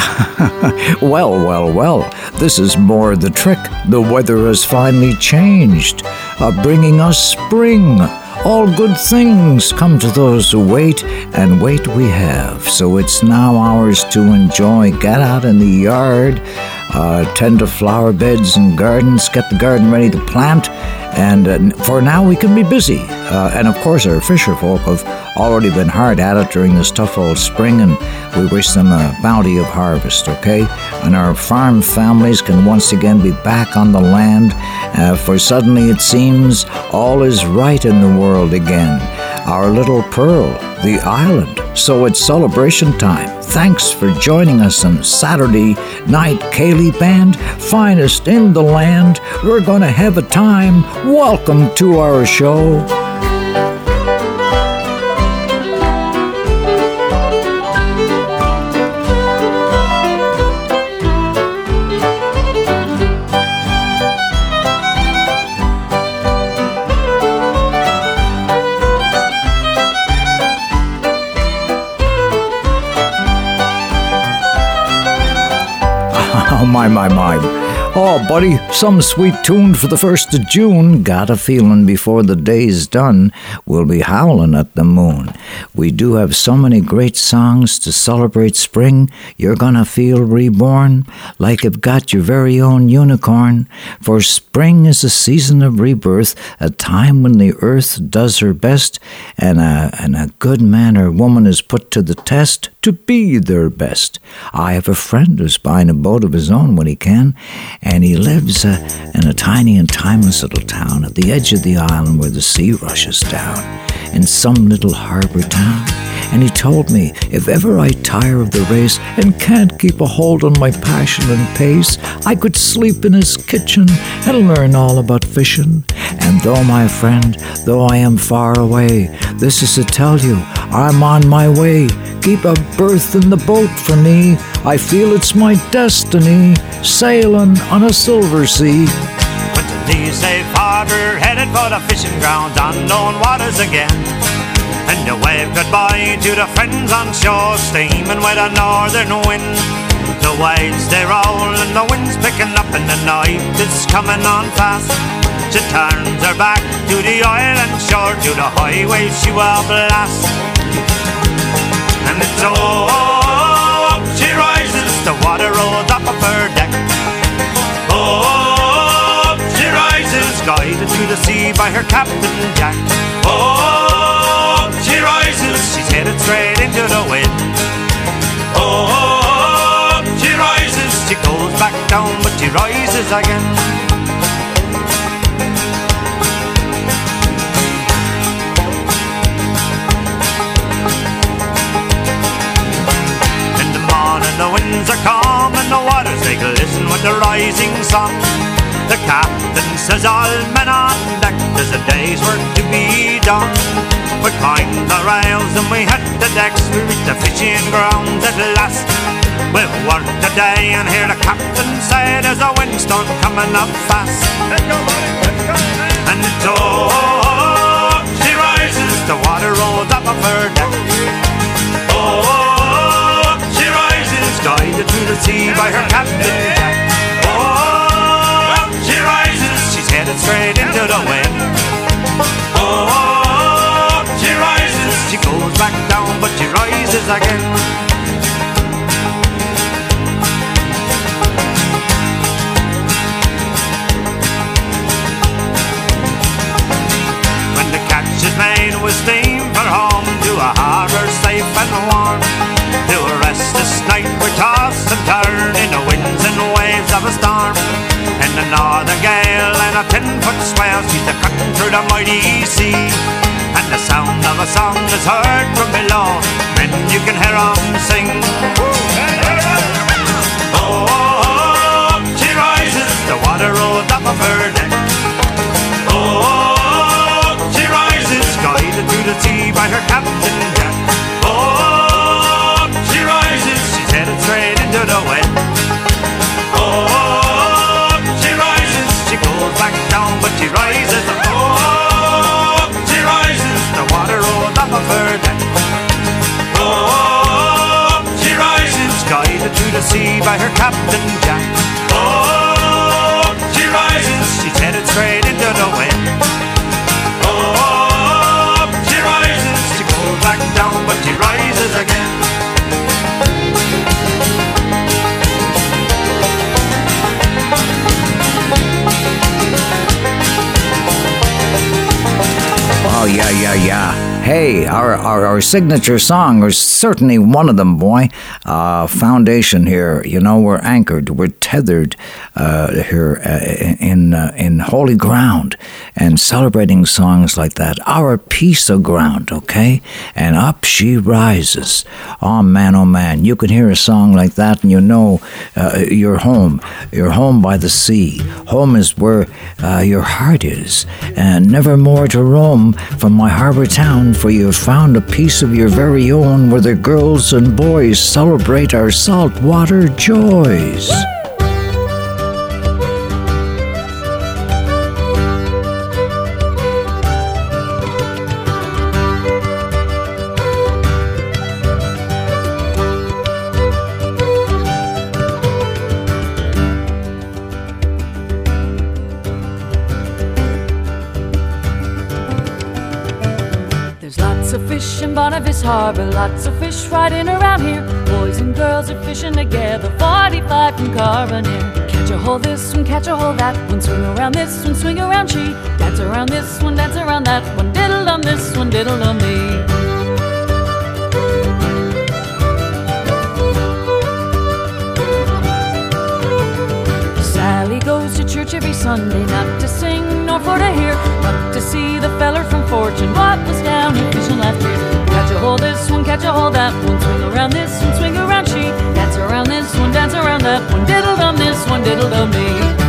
well, well, well, this is more the trick. The weather has finally changed, uh, bringing us spring. All good things come to those who wait, and wait we have. So it's now ours to enjoy. Get out in the yard, uh, tend to flower beds and gardens, get the garden ready to plant, and uh, for now we can be busy. Uh, and of course, our fisher folk have already been hard at it during this tough old spring, and we wish them a bounty of harvest, okay? And our farm families can once again be back on the land, uh, for suddenly it seems all is right in the world again. Our little pearl, the island. So it's celebration time. Thanks for joining us on Saturday night, ceilidh Band, finest in the land. We're going to have a time. Welcome to our show. My, my. Oh, buddy, some sweet tune for the 1st of June. Got a feeling before the day's done, we'll be howling at the moon. We do have so many great songs to celebrate spring, you're gonna feel reborn, like you've got your very own unicorn. For spring is a season of rebirth, a time when the earth does her best, and a, and a good man or woman is put to the test to be their best. I have a friend who's buying a boat of his own when he can, and he lives uh, in a tiny and timeless little town at the edge of the island where the sea rushes down, in some little harbor town. And he told me if ever I tire of the race and can't keep a hold on my passion and pace, I could sleep in his kitchen and learn all about fishing. And though, my friend, though I am far away, this is to tell you I'm on my way. Keep a berth in the boat for me. I feel it's my destiny, sailing on a silver sea. Went to safe harbor, headed for the fishing grounds, unknown waters again. And to wave goodbye to the friends on shore, steaming with a northern wind. The waves they roll and the wind's picking up, and the night is coming on fast. She turns her back to the island shore, to the highway she will blast. And it's oh, up she rises, the water rolls up her. Oh, she rises, guided to the sea by her captain Jack. Oh, she rises, she's headed straight into the wind. Oh, she rises, she goes back down, but she rises again. In the morning the winds are calm and the waters they glisten the rising sun. The captain says all men on deck, there's a day's work to be done. We climb the rails and we hit the decks, we reach the fishing grounds at last. We've worked a day and hear the captain say there's a windstorm coming up fast. And oh, she rises, the water rolls up of her deck. Again. When the catch is made, we steam for home to a harbor safe and warm. To rest this night, we toss and turn in the winds and waves of a storm. And the northern gale and a ten-foot swell she's the cutting through the mighty sea. And the sound of a song is heard from below, and you can hear 'em sing. Oh, she rises, the water rolls up of her deck. Oh, she rises, guided to the sea by her captain Jack. Oh, she rises, she's headed straight into the wind. Oh, she rises, she goes back down, but she rises. bird that Oh, she rises guided to the sea by her captain Jack. Oh, she rises, she's headed straight into the wind. Oh, she rises, she goes back down but she rises again. Oh, yeah, yeah, yeah. Hey, our, our, our signature song is certainly one of them, boy. Uh, foundation here, you know, we're anchored, we're tethered uh, here uh, in, uh, in holy ground and celebrating songs like that. Our piece of ground, okay? And up she rises. Oh, man, oh, man. You can hear a song like that and you know uh, home. You're home by the sea. Home is where uh, your heart is. And never more to roam from my harbor town for you have found a piece of your very own where the girls and boys celebrate our saltwater joys. Lots of fish riding around here. Boys and girls are fishing together, 45 from Carbonear. Catch a hold this one, catch a hold that one, swing around this one, swing around she. Dance around this one, dance around that one, diddle on this one, diddle on me. Sally goes to church every Sunday, not to sing nor for to hear, but to see the feller from Fortune. What was down here fishing last hold this one, catch a hold that one, swing around this one, swing around she, dance around this one, dance around that one, diddle dum this one, diddle dum me.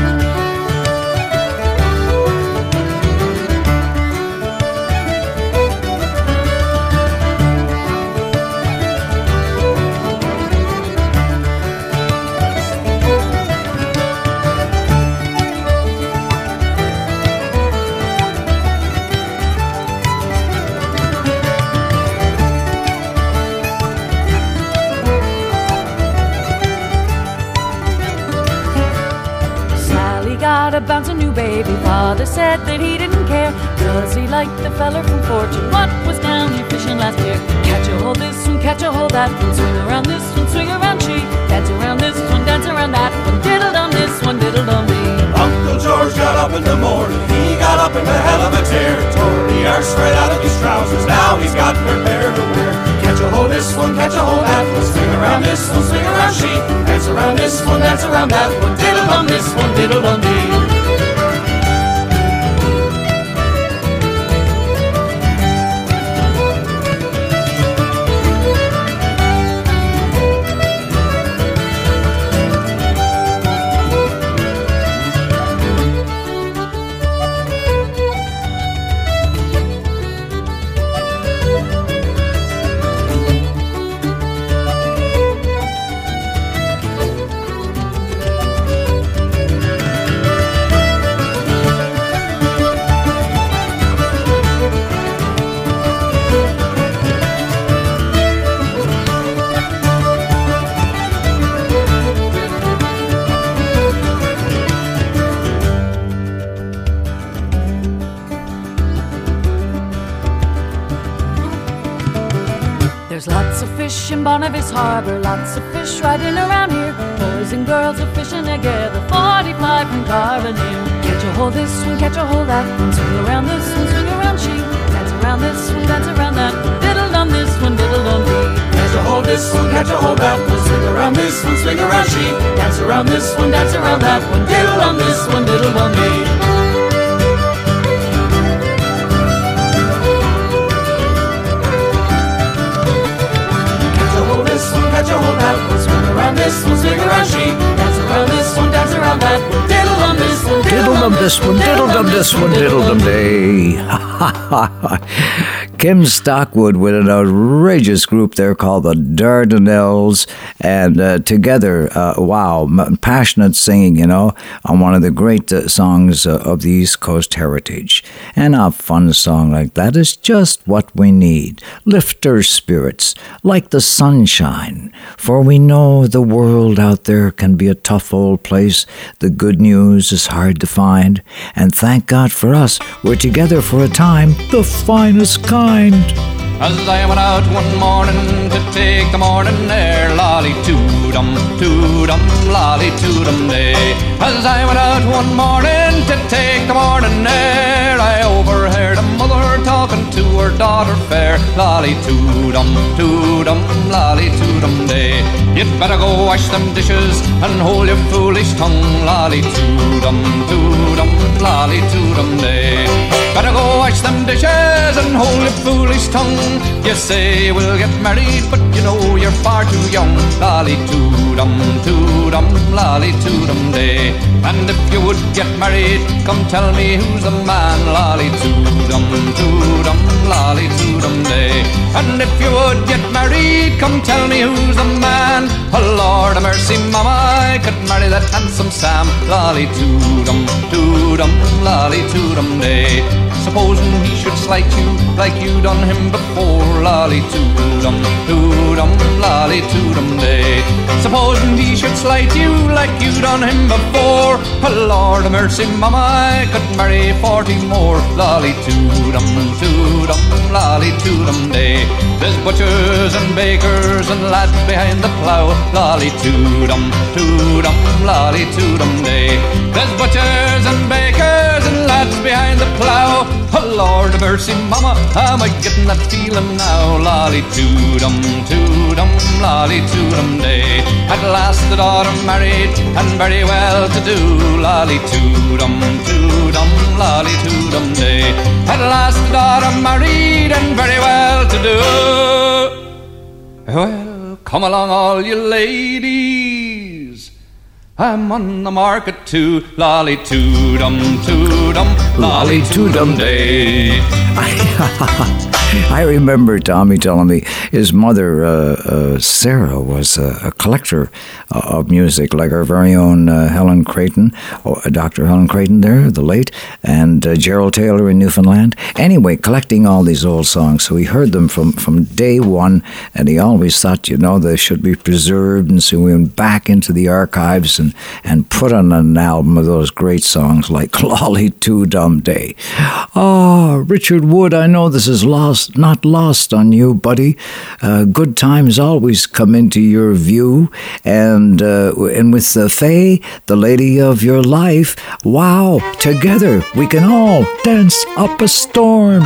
Bounce a new baby. Father said that he didn't care, cause he liked the feller from Fortune. What was down here fishing last year? Catch a hold this one, catch a hold that one, swing around this one, swing around she. Dance around this one, dance around that one, diddle dum this one, diddle dum me. Uncle George got up in the morning, he got up in the hell of a tear. Tore the air straight out of his trousers, now he's got her pair to wear. Catch a hold this one, catch a hold that one, swing around this one, swing around she. Dance around this one, dance around that one, diddle dum this one, diddle dum me. Bonavist Harbor, lots of fish riding around here. Boys and girls are fishing together, 45 from Carbonear. Catch a hold this one, catch a hold that one, swing around this one, swing around she. Dance around this one, dance around that one, diddle on this one, diddle on me. Catch a hold this one, catch a hold that one, swing around this one, swing around she. Dance around this one, dance around that one, diddle on this one, diddle on me. This one, swing around she. Dance around this one, dance around that. Diddle dum this one, diddle dum this one, diddle dum this one, diddle dum day. Kim Stockwood with an outrageous group there called the Dardanelles, and uh, together, uh, wow, passionate singing, you know, on one of the great uh, songs uh, of the East Coast heritage. And a fun song like that is just what we need. Lift our spirits like the sunshine, for we know the world out there can be a tough old place. The good news is hard to find, and thank God for us, we're together for a time, the finest kind. As I went out one morning to take the morning air, lolly toodum, toodum, lolly toodum day. As I went out one morning to take the morning air, I overheard a mother talking to her daughter fair, lolly toodum, toodum, lolly toodum day. You'd better go wash them dishes and hold your foolish tongue, lolly toodum, toodum, lolly toodum day. Better go wash them dishes and hold your foolish tongue. You say we'll get married, but you know you're far too young. Lolly toodum, toodum, lolly toodum day. And if you would get married, come tell me who's the man. Lolly toodum, toodum, lolly toodum day. And if you would get married, come tell me who's the man. Oh Lord of mercy, mama, I could marry that handsome Sam. Lolly toodum, toodum, lolly toodum day. Supposing he should slight you like you done him before, lolly toodum, toodum, lolly toodum day. Supposing he should slight you like you done him before, oh Lord of mercy, mama, I could marry forty more, lolly toodum, toodum, lolly toodum day. There's butchers and bakers and lads behind the lolly toodum, toodum, lolly toodum day. There's butchers and bakers and lads behind the plough. Oh Lord of mercy, mama, how am I getting that feeling now? Lolly toodum, toodum, lolly toodum day. At last the daughter married and very well to do. Lolly toodum, toodum, lolly toodum day. At last the daughter married and very well to do. Well, come along all you ladies. I'm on the market too, lolly toodum toodum, lolly toodum day. I remember Tommy telling me his mother, uh, uh, Sarah, was a, a collector uh, of music, like our very own uh, Helen Creighton, or Dr. Helen Creighton there, the late, and uh, Gerald Taylor in Newfoundland. Anyway, collecting all these old songs. So he heard them from, from day one, and he always thought, you know, they should be preserved. And so we went back into the archives and, and put on an album of those great songs like Lolly Toodum Day. Oh, Richard Wood, I know this is lost not lost on you, buddy. Uh, good times always come into your view, and uh, and with the Faye, the lady of your life, wow! Together we can all dance up a storm.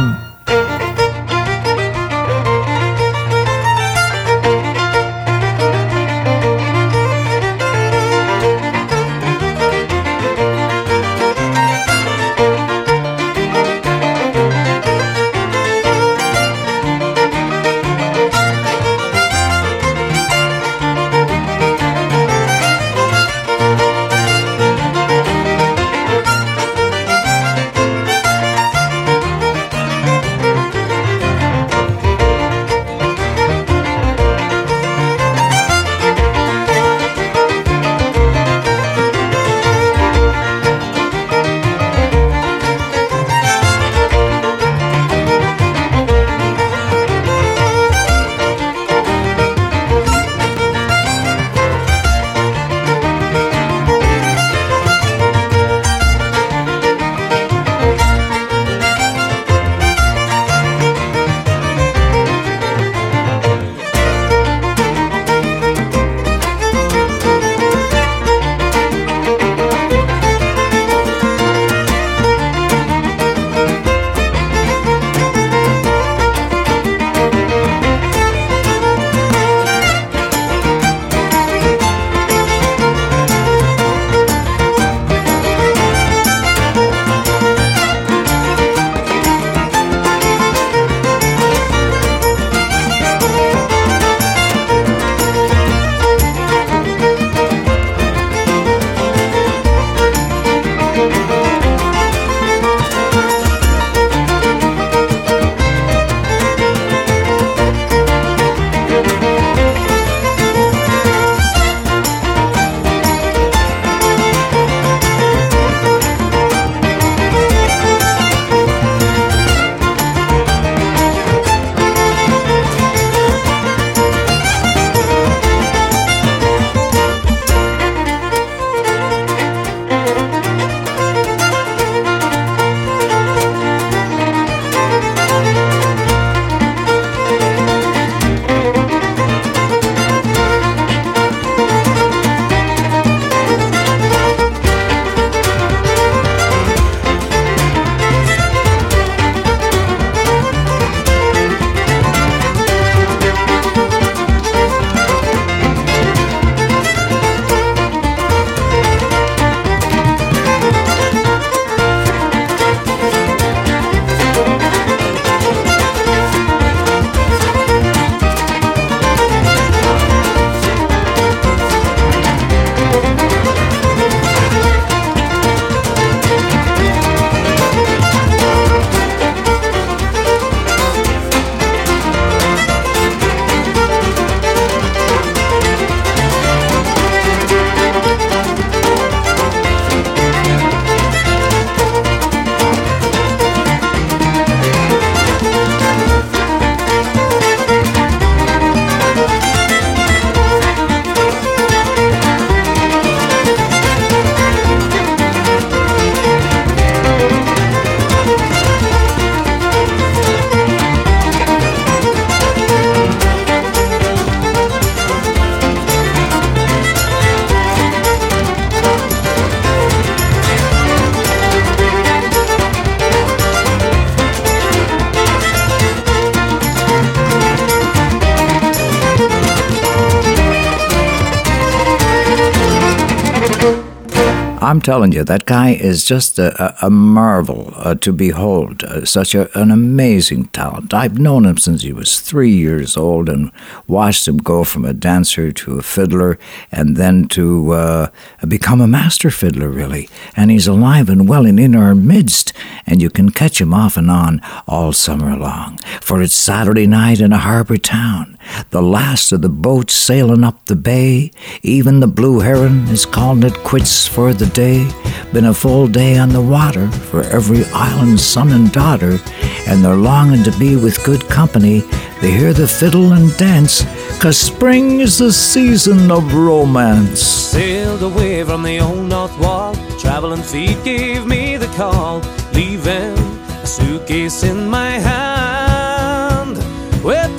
Telling you, that guy is just a, a, marvel uh, to behold. Uh, such a, an amazing talent. I've known him since he was three years old and watched him go from a dancer to a fiddler and then to uh, become a master fiddler, really. And he's alive and well and in our midst, and you can catch him off and on all summer long. For it's Saturday night in a harbor town, the last of the boats sailing up the bay. Even the blue heron is calling it quits for the day. Been a full day on the water for every island son and daughter, and they're longing to be with good company. They hear the fiddle and dance, 'cause spring is the season of romance. Sailed away from the old north wall, traveling feet gave me the call, leaving a suitcase in my hand. With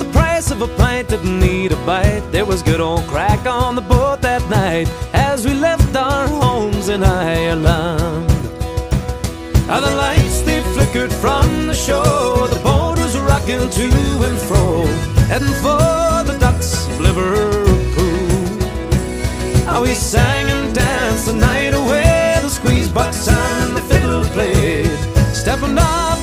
of a pint, didn't need a bite. There was good old crack on the boat that night as we left our homes in Ireland. How the lights they flickered from the shore, the boat was rocking to and fro, heading for the docks of Liverpool. How we sang and danced the night away, the squeeze box and the fiddle played, stepping off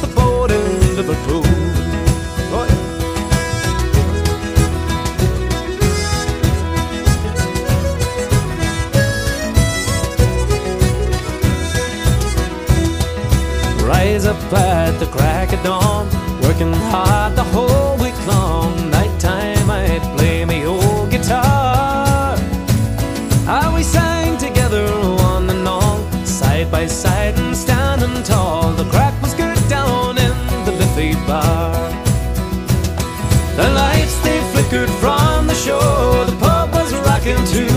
bar. The lights they flickered from the shore, the pub was rocking to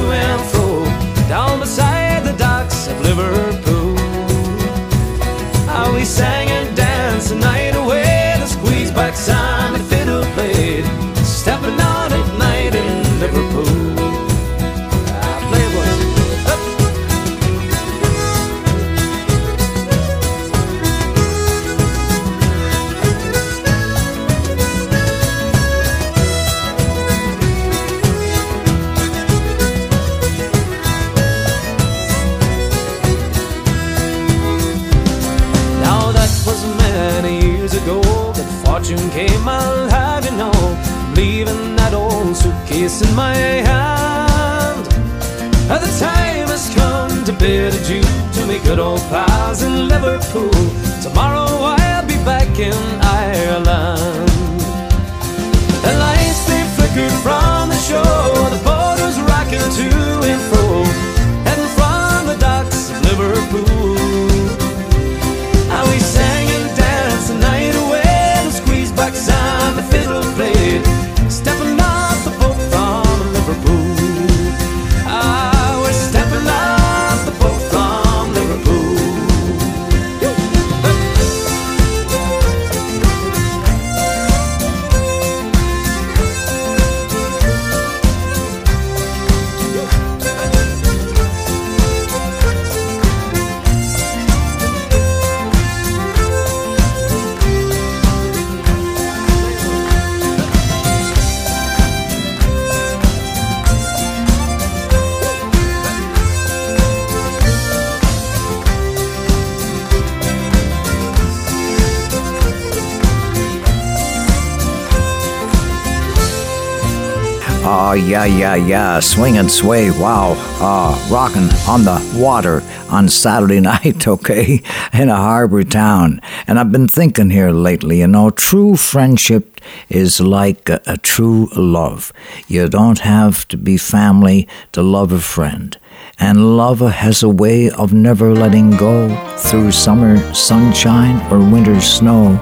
yeah, yeah, yeah. Swing and sway. Wow. Uh, rocking on the water on Saturday night, okay, in a harbor town. And I've been thinking here lately, you know, true friendship is like a, a true love. You don't have to be family to love a friend. And love has a way of never letting go through summer sunshine or winter snow.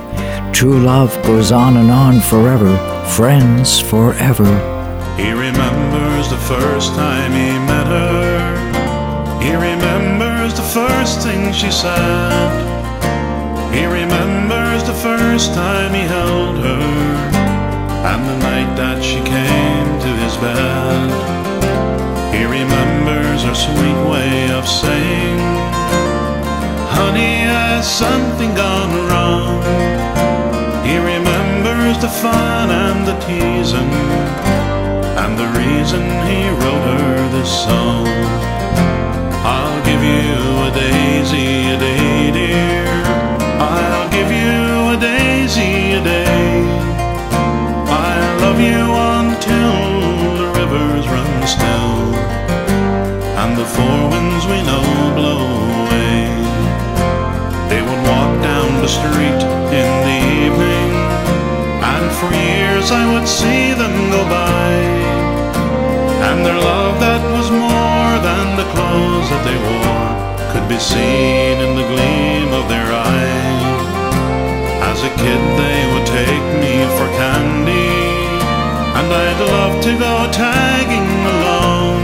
True love goes on and on forever, friends forever. He remembers the first time he met her. He remembers the first thing she said. He remembers the first time he held her. And the night that she came to his bed. He remembers her sweet way of saying, Honey, has something gone wrong? He remembers the fun and the teasing and the reason he wrote her this song. I'll give you a daisy a day, dear. I'll give you a daisy a day. I love you until the rivers run still and the four winds we know blow away. They would walk down the street in the evening, and for years I would see them go by. And their love that was more than the clothes that they wore could be seen in the gleam of their eyes. As a kid, they would take me for candy, and I'd love to go tagging along.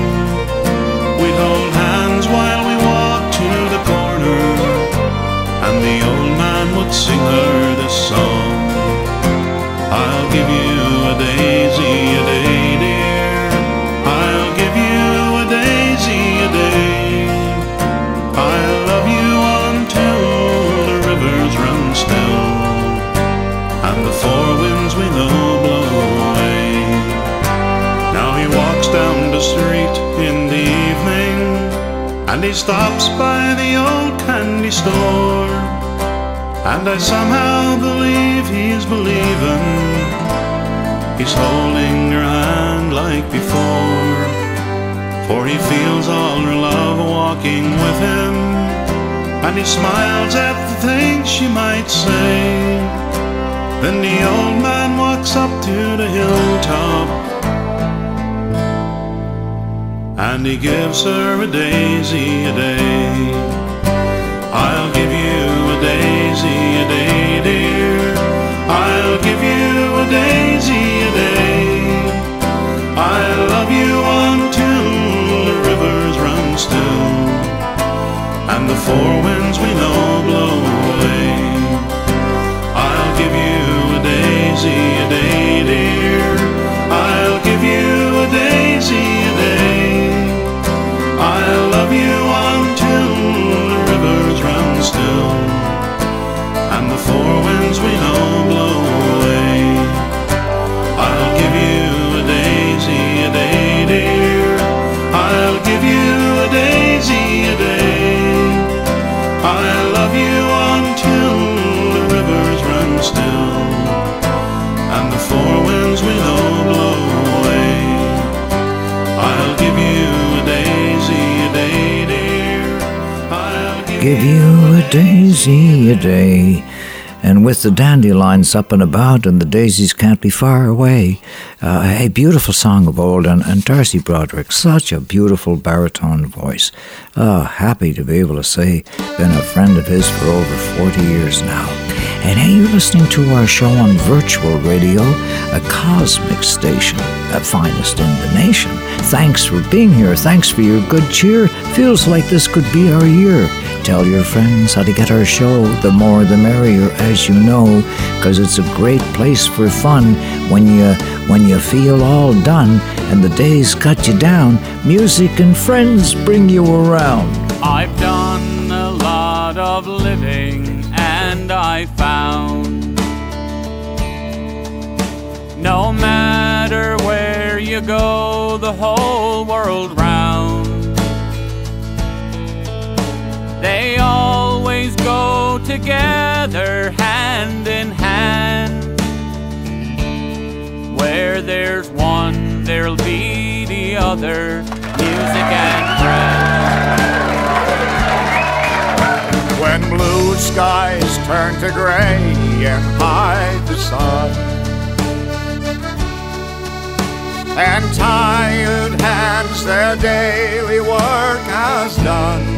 We'd hold hands while we walked to the corner, and the old man would sing he stops by the old candy store. And I somehow believe he's believing he's holding her hand like before. For he feels all her love walking with him, and he smiles at the things she might say. Then the old man walks up to the hilltop, and he gives her a daisy a day. I'll give you a daisy a day, dear. I'll give you a daisy a day. I'll love you until the rivers run still and the four winds we know blow away. I'll give you a daisy a day, dear. I'll give you a daisy. I'll love you until the rivers run still and the four winds we know blow away. I'll give you a daisy a day, dear. I'll give you a daisy a day. I'll love you until Give you a daisy a day. And with the dandelions up and about and the daisies can't be far away, uh, a beautiful song of old. And, and Darcy Broderick, such a beautiful baritone voice. Oh, happy to be able to say, been a friend of his for over 40 years now. And hey, you're listening to our show on virtual radio, a cosmic station, the finest in the nation. Thanks for being here. Thanks for your good cheer. Feels like this could be our year. Tell your friends how to get our show. The more the merrier, as you know, because it's a great place for fun when you when you feel all done and the days cut you down. Music and friends bring you around. I've done a lot of living and I found no matter where you go, the whole world round, together hand in hand. Where there's one, there'll be the other, music and friends. When blue skies turn to gray and hide the sun, and tired hands their daily work has done.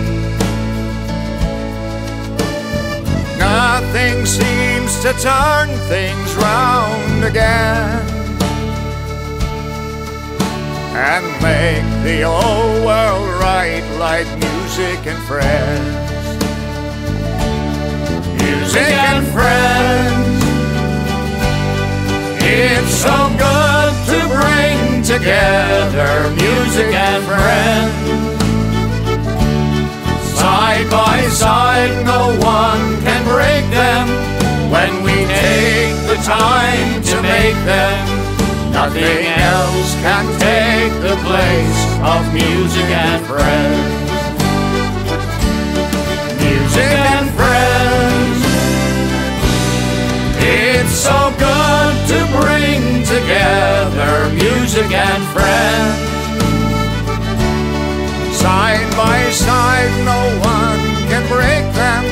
Nothing seems to turn things round again and make the old world right like music and friends. Music and friends. It's so good to bring together music and friends. Side by side, no one can break them when we take the time to make them. Nothing else can take the place of music and friends. Music and friends. It's so good to bring together music and friends. Side by side, no one can break them.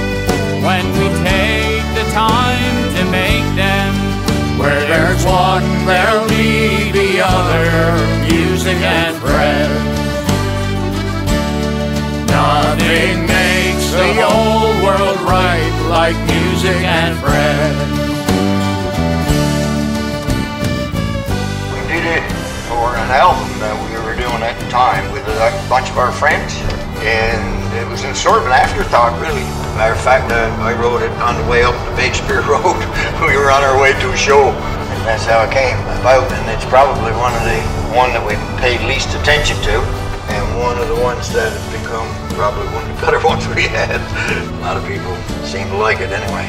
When we take the time to make them, where there's one, there'll be the other, music and bread. Nothing makes the old world right like music and bread. We did it for an album that we were doing at the time a bunch of our friends, and it was in sort of an afterthought, really. Matter of fact, uh, I wrote it on the way up the Shakespeare Road. we were on our way to a show, and that's how it came about. And it's probably one of the one that we paid least attention to, and one of the ones that have become probably one of the better ones we had. A lot of people seem to like it anyway.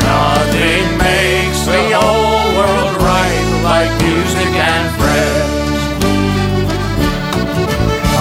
Nothing makes the whole world right like music and friends.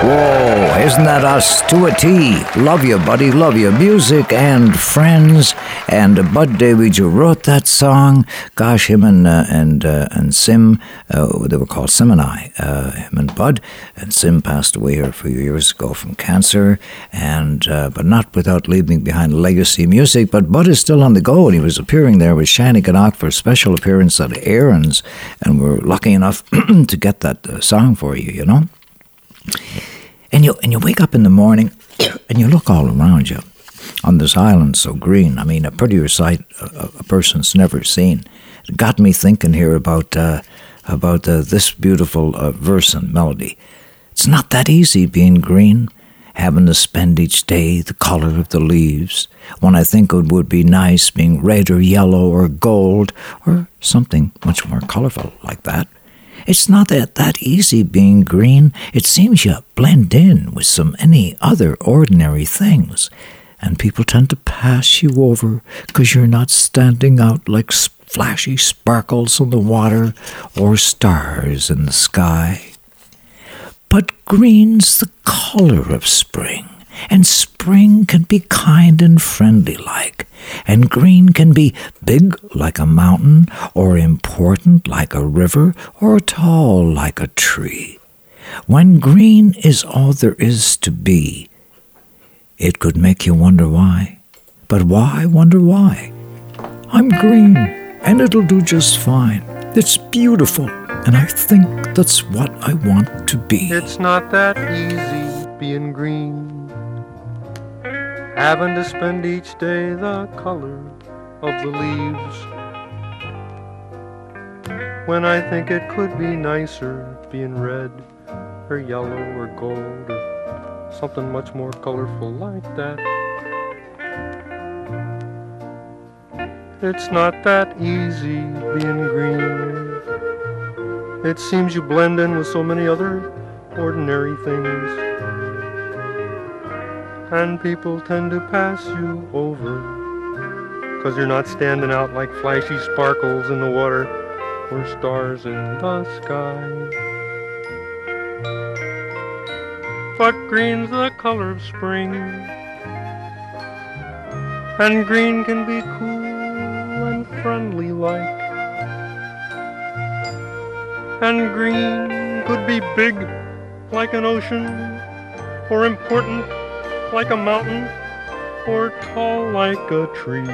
Whoa, isn't that us to a T? Love you, buddy, love your Music and friends. And Bud Davidge, who wrote that song, gosh, him and uh, and uh, and Sim, uh, they were called Simani, uh, him and Bud. And Sim passed away here a few years ago from cancer, and uh, but not without leaving behind legacy music. But Bud is still on the go, and he was appearing there with Shanneyganock for a special appearance at Aaron's, and we're lucky enough to get that uh, song for you, you know. And you and you wake up in the morning and you look all around you on this island so green. I mean, a prettier sight a, a person's never seen. It got me thinking here about uh, about uh, this beautiful uh, verse and melody. It's not that easy being green, having to spend each day the color of the leaves. When I think it would be nice being red or yellow or gold or something much more colorful like that. It's not that, that easy being green. It seems you blend in with so many other ordinary things, and people tend to pass you over because you're not standing out like flashy sparkles on the water or stars in the sky. But green's the color of spring, and spring can be kind and friendly like, and green can be big like a mountain, or important like a river, or tall like a tree. When green is all there is to be, it could make you wonder why. But why wonder why? I'm green, and it'll do just fine. It's beautiful, and I think that's what I want to be. It's not that easy being green. Having to spend each day the color of the leaves. When I think it could be nicer being red or yellow or gold or something much more colorful like that. It's not that easy being green. It seems you blend in with so many other ordinary things. And people tend to pass you over. Cause you're not standing out like flashy sparkles in the water or stars in the sky. But green's the color of spring. And green can be cool and friendly like. And green could be big like an ocean, or important like a mountain, or tall like a tree.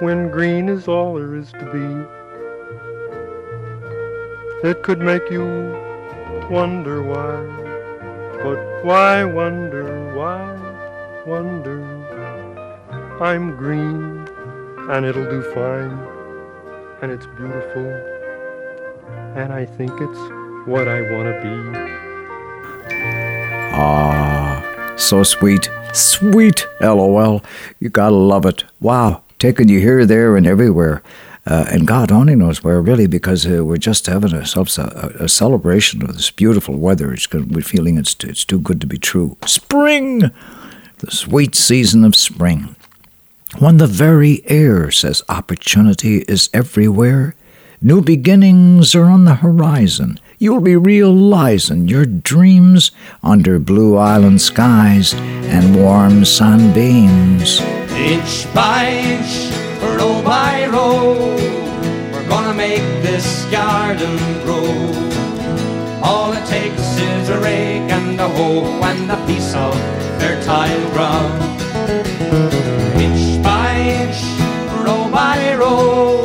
When green is all there is to be, it could make you wonder why. But why wonder, why wonder? I'm green, and it'll do fine, and it's beautiful, and I think it's what I want to be. Ah, so sweet. Sweet, lol. You gotta love it. Wow, taking you here, there, and everywhere. Uh, and God only knows where, really, because uh, we're just having ourselves a, a, celebration of this beautiful weather. It's good, we're feeling it's, it's too good to be true. Spring! The sweet season of spring. When the very air says opportunity is everywhere, new beginnings are on the horizon. You'll be realizing your dreams under blue island skies and warm sunbeams. Inch by inch, row by row, we're gonna make this garden grow. All it takes is a rake and a hoe and a piece of fertile ground. Inch by inch, row by row.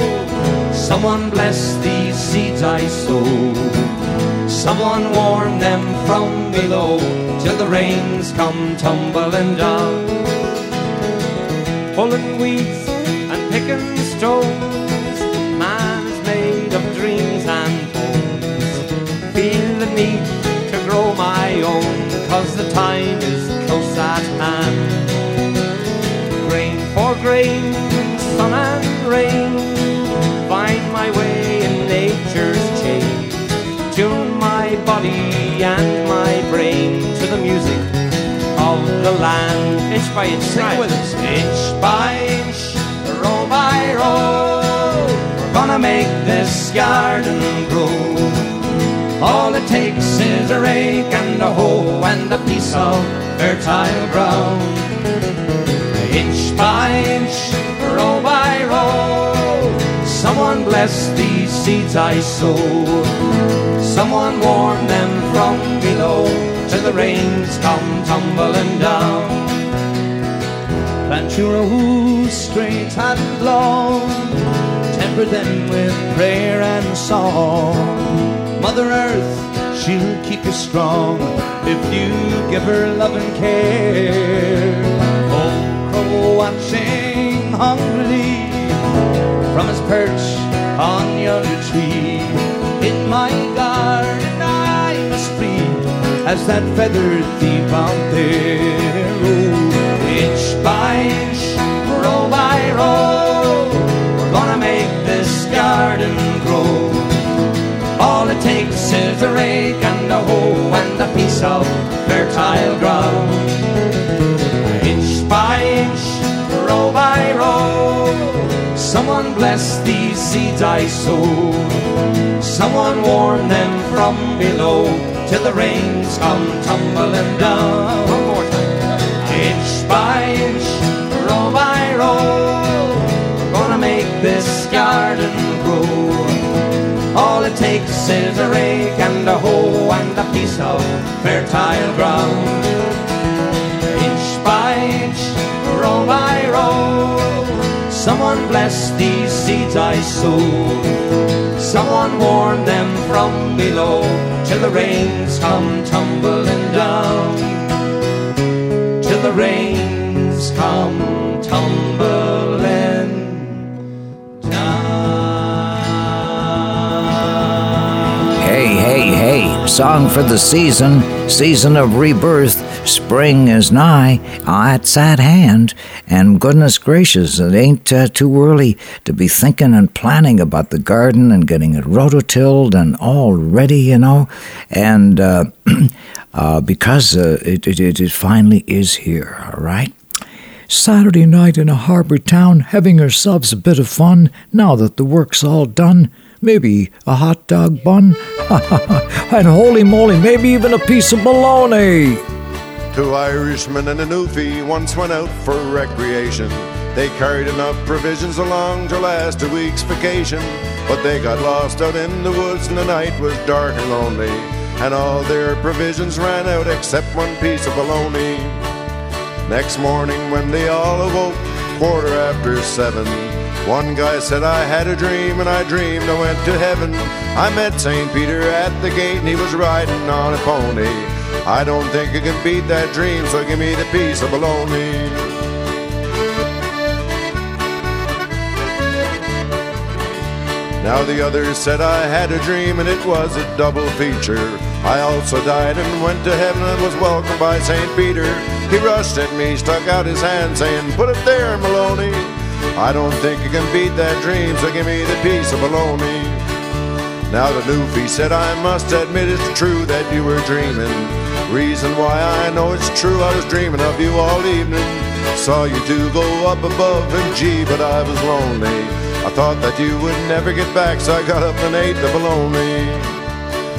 Someone bless these seeds I sow. Someone warn them from below till the rains come tumbling down. Pulling weeds and picking stones, man is made of dreams and homes. Feel the need to grow my own, cause the time is close at hand. Grain for grain, sun and rain, body and my brain to the music of the land. Inch by inch, sing it with us. Inch by inch, row by row, we're gonna make this garden grow. All it takes is a rake and a hoe and a piece of fertile ground. Inch by inch, bless these seeds I sow. Someone warn them from below till the rains come tumbling down. Plant your rows straight and long, temper them with prayer and song. Mother Earth, she'll keep you strong if you give her love and care. Old crow watching hungrily from his perch on yonder tree. In my garden I'm as free as that feathered thief out there. Oh, inch by inch, row by row, we're gonna make this garden grow. All it takes is a rake and a hoe and a piece of fertile ground. Inch by inch, row by row, someone bless these seeds I sow. Someone warn them from below till the rains come tumbling down. One more time. Inch by inch, row by row, gonna make this garden grow. All it takes is a rake and a hoe and a piece of fertile ground. Inch by inch, row by row, someone bless these seeds I sow. Someone warn them from below till the rains come tumbling down. Till the rains come song for the season, season of rebirth. Spring is nigh, ah, it's at hand, and goodness gracious, it ain't uh, too early to be thinking and planning about the garden and getting it rototilled and all ready, you know. And uh, uh, because uh, it, it, it finally is here, all right? Saturday night in a harbor town, having ourselves a bit of fun now that the work's all done. Maybe a hot dog bun, and holy moly, maybe even a piece of bologna. Two Irishmen and a Newfie once went out for recreation. They carried enough provisions along to last a week's vacation. But they got lost out in the woods and the night was dark and lonely. And all their provisions ran out except one piece of bologna. Next morning when they all awoke, quarter after seven, one guy said, I had a dream and I dreamed I went to heaven. I met St. Peter at the gate and he was riding on a pony. I don't think I can beat that dream, so give me the piece of bologna. Now the others said I had a dream and it was a double feature. I also died and went to heaven and was welcomed by St. Peter. He rushed at me, stuck out his hand, saying, Put it there, Maloney. I don't think you can beat that dream, so give me the piece of bologna. Now the newfie said, I must admit it's true that you were dreaming. Reason why I know it's true, I was dreaming of you all evening. Saw you two go up above, and gee, but I was lonely. I thought that you would never get back, so I got up and ate the bologna.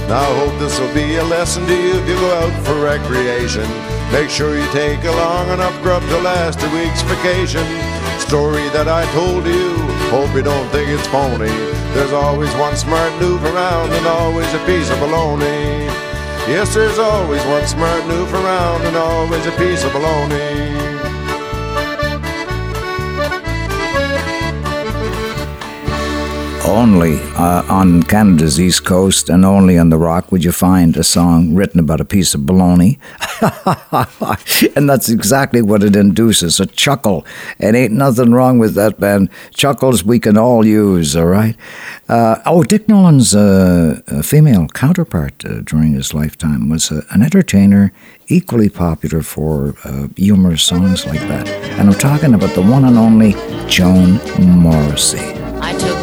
Now I hope this will be a lesson to you if you go out for recreation. Make sure you take along enough grub to last a week's vacation. Story that I told you, hope you don't think it's phony. There's always one smart noof around and always a piece of baloney. Yes, there's always one smart noof around and always a piece of bologna. Only uh, on Canada's east coast and only on the rock would you find a song written about a piece of baloney. and that's exactly what it induces a chuckle. And ain't nothing wrong with that, man. Chuckles we can all use, all right? Uh, oh, Dick Nolan's uh, female counterpart uh, during his lifetime was uh, an entertainer equally popular for uh, humorous songs like that. And I'm talking about the one and only Joan Morrissey.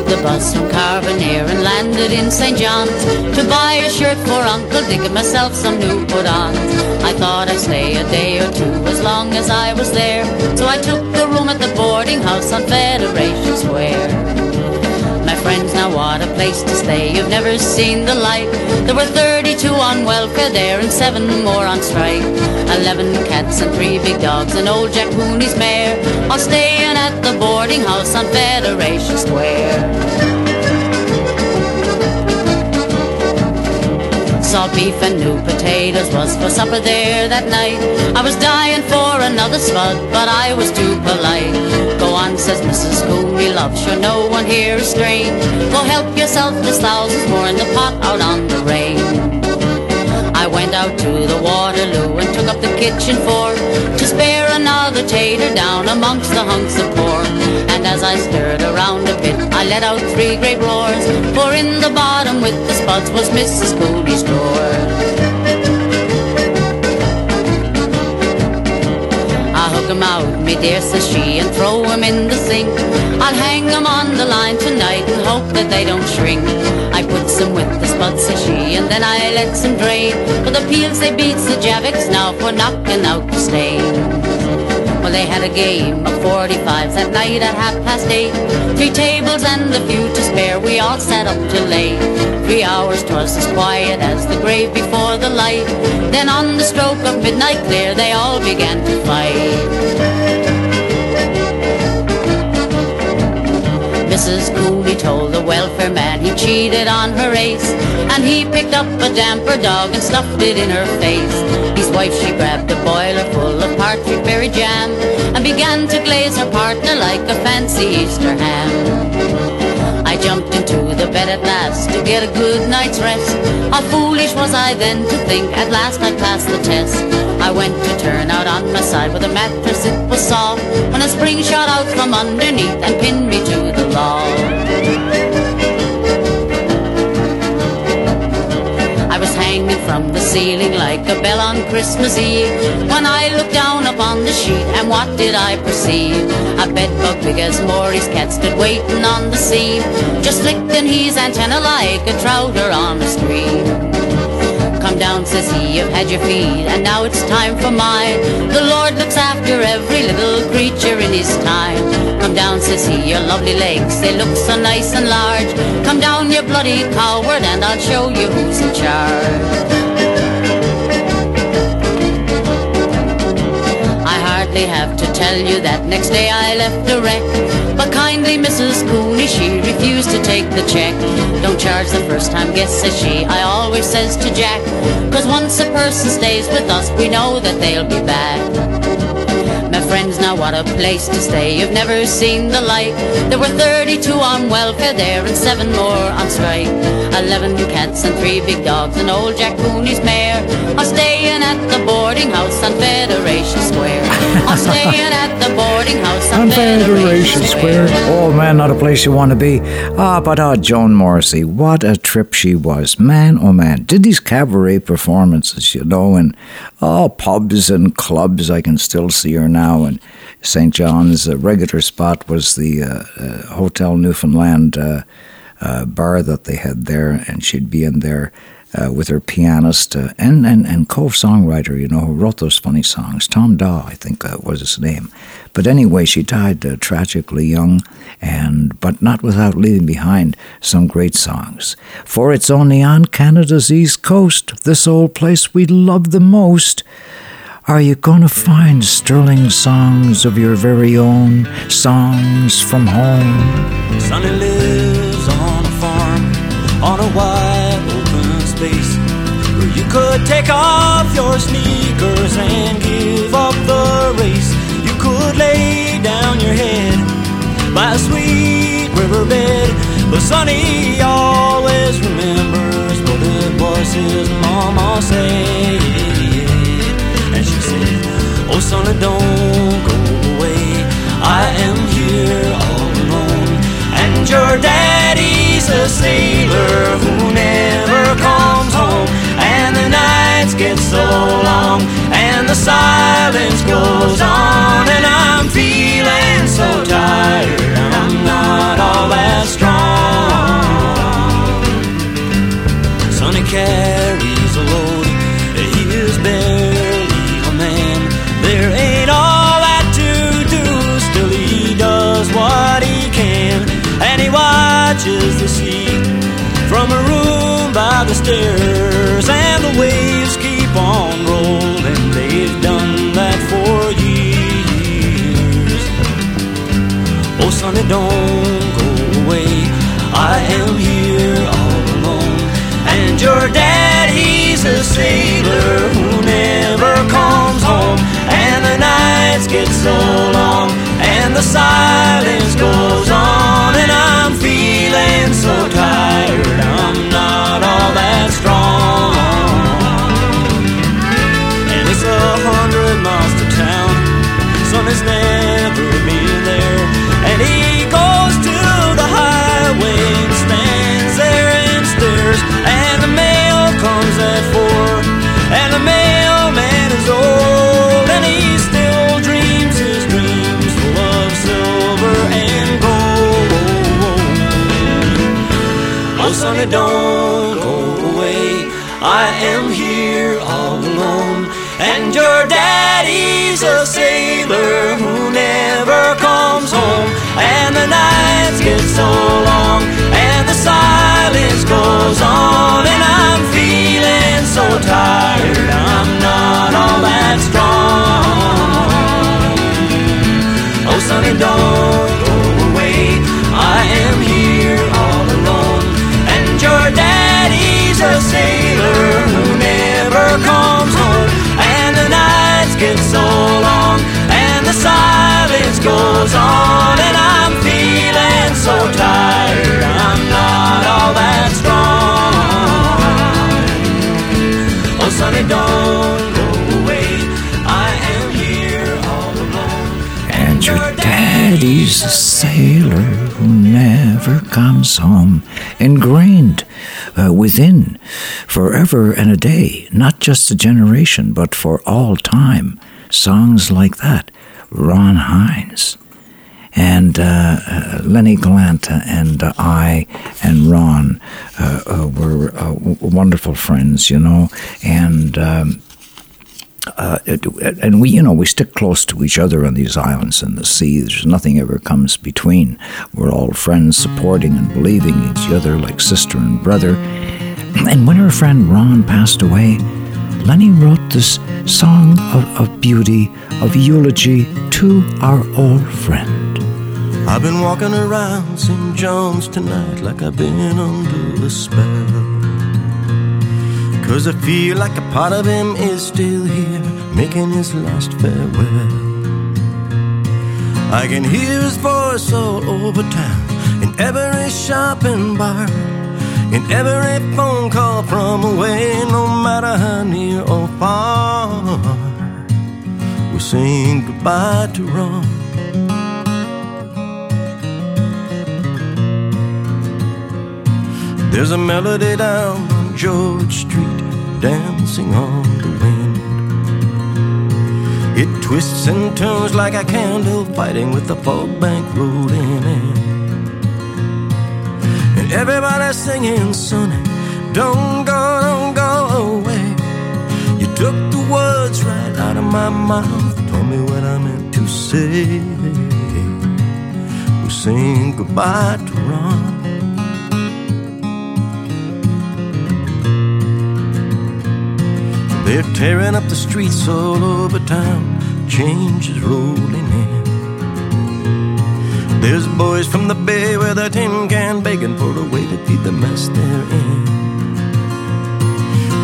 The bus from Carbonear and landed in St. John's to buy a shirt for Uncle Dick and myself some new put-ons. I thought I'd stay a day or two as long as I was there, so I took the room at the boarding house on Federation Square friends, now what a place to stay. You've never seen the like. There were 32 on welfare there and seven more on strike. Eleven cats and three big dogs and old Jack Mooney's mare. All staying at the boarding house on Federation Square. Saw beef and new potatoes was for supper there that night. I was dying for another spud, but I was too polite. Go on, says Mrs. Cooney, love, sure no one here is strange. Go help yourself, there's thousands more in the pot out on the range. Went out to the Waterloo and took up the kitchen floor to spare another tater down amongst the hunks of pork. And as I stirred around a bit, I let out three great roars, for in the bottom with the spuds was Mrs. Cooley's drawer. Hook 'em out, me dear, says she, and throw 'em in the sink. I'll hang 'em on the line tonight and hope that they don't shrink. I put some with the spuds, says she, and then I let some drain. For the peels they beats the Javex now for knocking out the stain. Well, they had a game of 45s that night at half past eight. Three tables and a few to spare, we all sat up till late. Three hours, twas as quiet as the grave before the light. Then on the stroke of midnight clear, they all began to fight. Mrs. Cooley told the welfare man he cheated on her race, and he picked up a damper dog and stuffed it in her face. His wife, she grabbed a boiler full of partridge berry jam, and began to glaze her partner like a fancy Easter ham. I jumped into the bed at last to get a good night's rest. How foolish was I then to think at last I'd passed the test. I went to turn out on my side with a mattress, it was soft, when a spring shot out from underneath and pinned me to the log. Hanging from the ceiling like a bell on Christmas Eve. When I looked down upon the sheet, and what did I perceive? A bedbug big as Maury's cat stood waiting on the seam, just licking his antenna like a trouter on a stream. Come down, says he, you've had your feed, and now it's time for mine. The Lord looks after every little creature in his time. Come down, says he, your lovely legs, they look so nice and large. Come down, you bloody coward, and I'll show you who's in charge. I hardly have to tell you that next day I left a wreck. But kindly Mrs. Cooney, she refused to take the check. Don't charge the first time guest, says she. I always says to Jack, cause once a person stays with us, we know that they'll be back My friends, now what a place to stay. You've never seen the like. There were 32 on welfare there and seven more on strike. Eleven cats and three big dogs and old Jack Cooney's mare are staying at the boarding house on Federation Square. Are staying at the boarding house on, on Federation, Federation Square. Square. Oh man, not a place you want to be. Ah, but ah, Joan Morrissey, what a trip she was. Man, oh man, did these cabaret performances, you know, and oh, pubs and clubs. I can still see her now and St. John's. A regular spot was the uh, uh, Hotel Newfoundland uh, uh, bar that they had there, and she'd be in there uh, with her pianist uh, and, and, and co songwriter, you know, who wrote those funny songs. Tom Daw, I think uh, was his name. But anyway, she died uh, tragically young, and but not without leaving behind some great songs. For it's only on Canada's east coast, this old place we love the most. Are you to find sterling songs of your very own, songs from home? On a wide open space, where you could take off your sneakers and give up the race. You could lay down your head by a sweet riverbed But Sonny always remembers what it was his mama said. And she said, Oh, Sonny, don't go away. I am here all alone. And your daddy's a sailor who never comes home. And the nights get so long, and the silence goes on. And I'm feeling so tired, I'm not all that strong. Sonny carries by the stairs, and the waves keep on rolling. They've done that for years. Oh, Sonny, don't go away. I am here all alone. And your daddy's a sailor who never comes home. And the nights get so long, and the silence goes on. And I'm feeling so tired, has never been there. And he goes to the highway and stands there and stares. And the mail comes at four. And the mailman is old. And he still dreams his dreams full of silver and gold. Oh, Sonny, don't go away. I am so long, and the silence goes on. And I'm feeling so tired, I'm not all that strong. Oh, Sonny, don't go away. I am here all alone. And your daddy's a sailor who never comes home. And the nights get so long, and the silence goes on. So tired, I'm not all that strong. Oh, go away. I am here all alone. And your daddy's a sailor who never comes home. Ingrained uh, within forever and a day, not just a generation, but for all time. Songs like that. Ron Hynes. And uh, uh, Lenny Gallant and uh, I and Ron uh, uh, were uh, wonderful friends, you know, and um, and we, you know, we stick close to each other on these islands and the sea. There's nothing ever comes between. We're all friends, supporting and believing each other like sister and brother. And when our friend Ron passed away, Lenny wrote this song of, of beauty, of eulogy to our old friend. I've been walking around St. John's tonight like I've been under a spell. Cause I feel like a part of him is still here, making his last farewell. I can hear his voice all over town, in every shop and bar, in every phone call from away, no matter how near or far. We're saying goodbye to Ron. There's a melody down on George Street, dancing on the wind. It twists and turns like a candle, fighting with the fog bank rolling in. And everybody's singing, Sonny, don't go, don't go away. You took the words right out of my mouth, told me what I meant to say. We're saying goodbye to Ron. They're tearing up the streets all over town. Change is rolling in. There's boys from the bay with a tin can begging for a way to feed the mess they're in.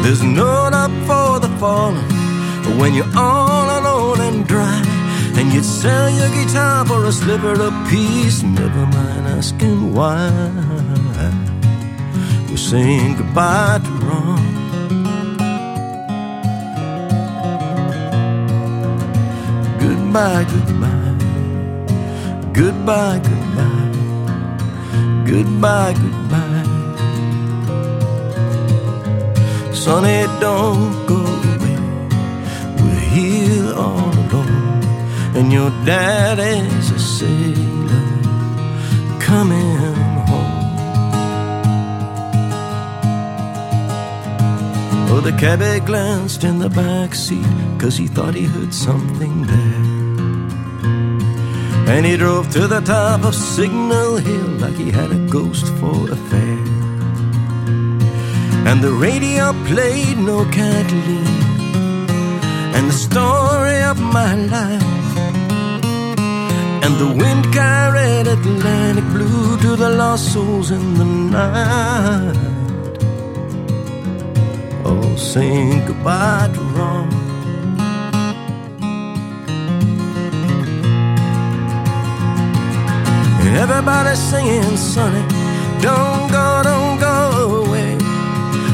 There's no love for the fallen when you're all alone and dry. And you'd sell your guitar for a sliver of peace, never mind asking why. We're saying goodbye to Ron. Goodbye, goodbye, goodbye, goodbye, goodbye, goodbye. Sonny, don't go away. We're here all alone, and your daddy's a sailor coming home. Oh, the cabby glanced in the back seat, cause he thought he heard something there. And he drove to the top of Signal Hill like he had a ghost for a fare. And the radio played no Kathleen and the story of my life. And the wind carried Atlantic blue to the lost souls in the night. Oh, saying goodbye to. And everybody's singing, Sonny, don't go, don't go away.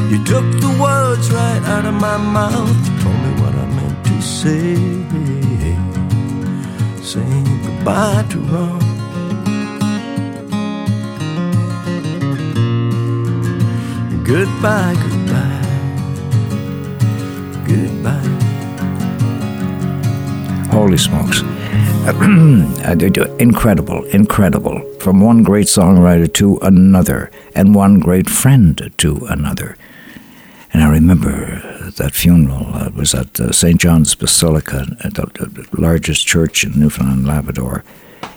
You took the words right out of my mouth. You told me what I meant to say. Saying goodbye to Ron. Goodbye, goodbye, goodbye. Holy smokes. Uh, incredible, incredible. From one great songwriter to another, and one great friend to another. And I remember that funeral uh, was at uh, St. John's Basilica, the, largest church in Newfoundland Labrador.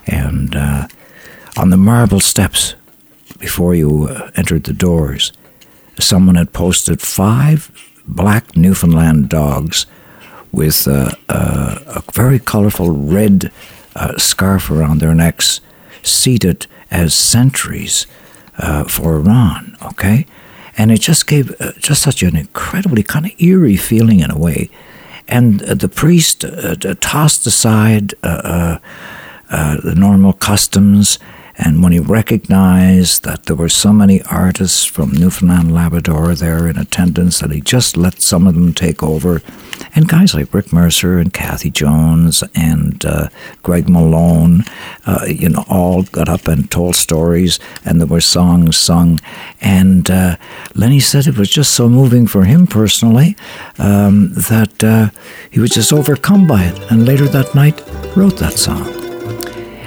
And uh, on the marble steps before you entered the doors, someone had posted five black Newfoundland dogs with uh, uh, a very colorful red uh, scarf around their necks, seated as sentries uh, for Iran. Okay, and it just gave just such an incredibly kind of eerie feeling in a way. And the priest tossed aside the normal customs. And when he recognized that there were so many artists from Newfoundland and Labrador there in attendance, that he just let some of them take over. And guys like Rick Mercer and Cathy Jones and uh, Greg Malone, uh, you know, all got up and told stories, and there were songs sung. And uh, Lenny said it was just so moving for him personally um, that uh, he was just overcome by it. And later that night, wrote that song.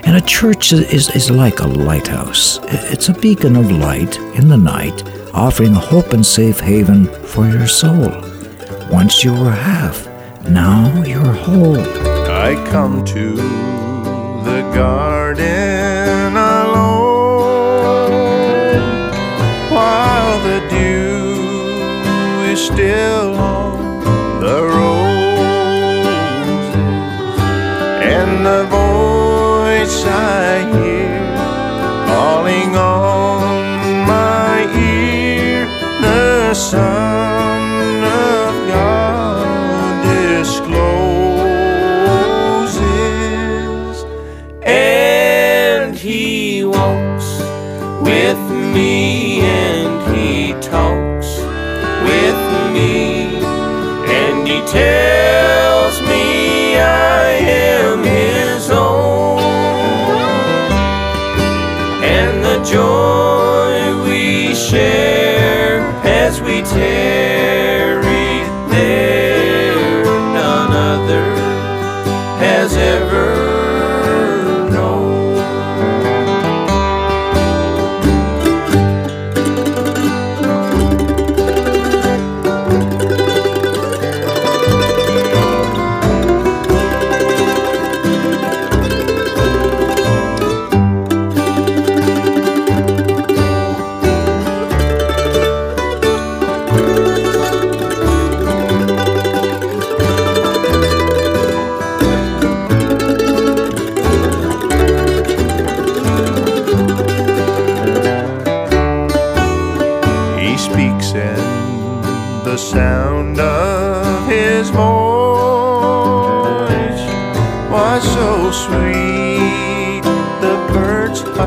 And a church is, is like a lighthouse. It's a beacon of light in the night, offering hope and safe haven for your soul. Once you were half, now you're whole. I come to the garden alone while the dew is still on the roses and the voice I hear calling on my ear the Son and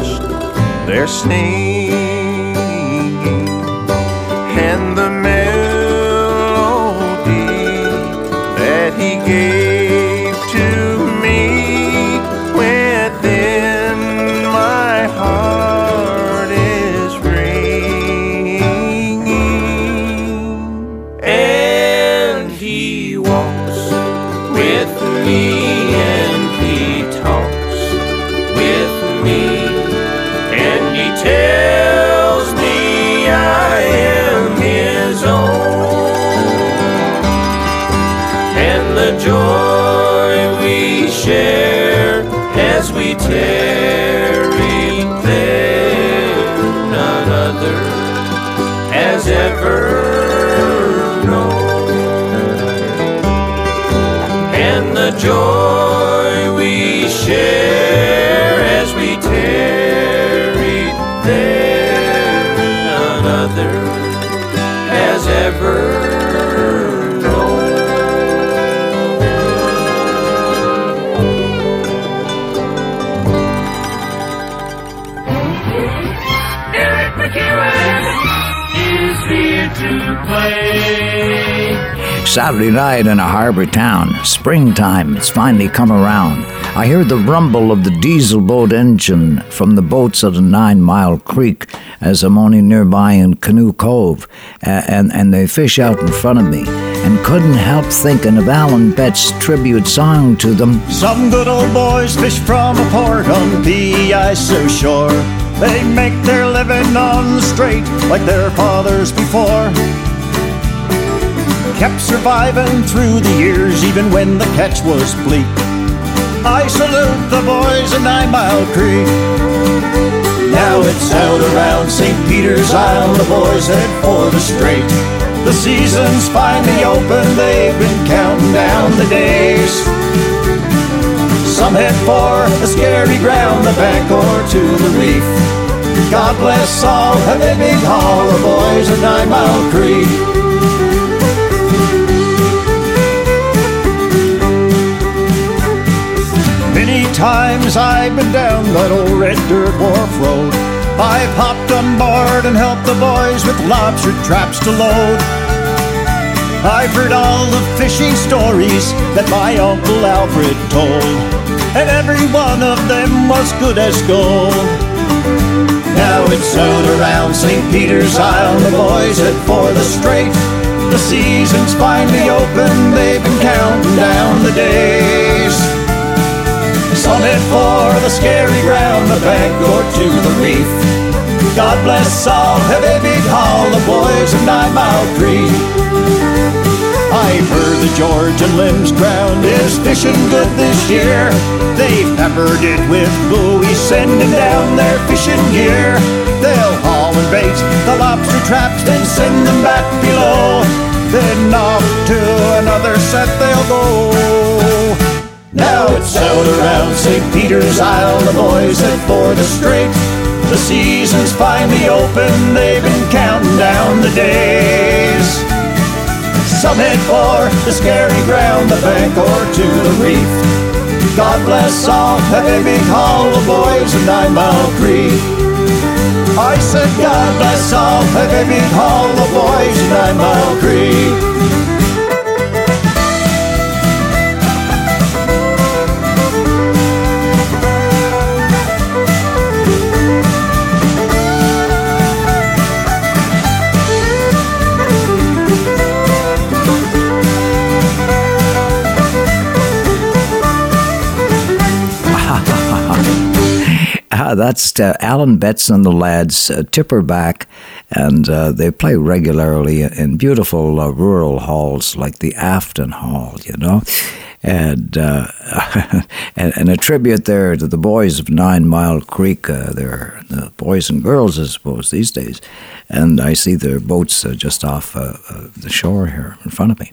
lost their singing, and the And Saturday night in a harbor town. Springtime, it's finally come around. I hear the rumble of the diesel boat engine from the boats at a nine mile creek as I'm only nearby in Canoe Cove, and, and they fish out in front of me. And couldn't help thinking of Alan Betts' tribute song to them. Some good old boys fish from a port on the ISO shore. They make their living on the straight like their fathers before. Kept surviving through the years, even when the catch was bleak. I salute the boys in Nine Mile Creek. Now it's out around St. Peter's Isle, the boys head for the strait. The season's finally open, they've been counting down the days. Some head for the scary ground, the bank or to the reef. God bless all the big haul, the boys at Nine Mile Creek. Times I've been down that old red dirt wharf road. I've hopped on board and helped the boys with lobster traps to load. I've heard all the fishing stories that my Uncle Alfred told, and every one of them was good as gold. Now it's out around St. Peter's Isle, the boys head for the strait. The season's finally open, they've been counting down the days. Head for the scary ground, the bank or to the reef. God bless all heavy big haul, the boys of Nine Mile Creek. I've heard the George and Limbs ground is fishing good this year. They've peppered it with buoys, sending down their fishing gear. They'll haul and bait the lobster traps, then send them back below. Then off to another set they'll go. Now it's out around St. Peter's Isle, the boys that for the strait. The season's finally open, they've been counting down the days. Some head for the scary ground, the bank or to the reef. God bless all heavy big haul, the boys of Nine Mile Creek. I said, God bless all heavy big haul, the boys of Nine Mile Creek. Ah, that's uh, Alan Betts and the lads, uh, Tipperback, and uh, they play regularly in beautiful uh, rural halls like the Afton Hall, you know. And, uh, and and a tribute there to the boys of Nine Mile Creek. Uh, they're the boys and girls, I suppose, these days. And I see their boats uh, just off uh, the shore here in front of me.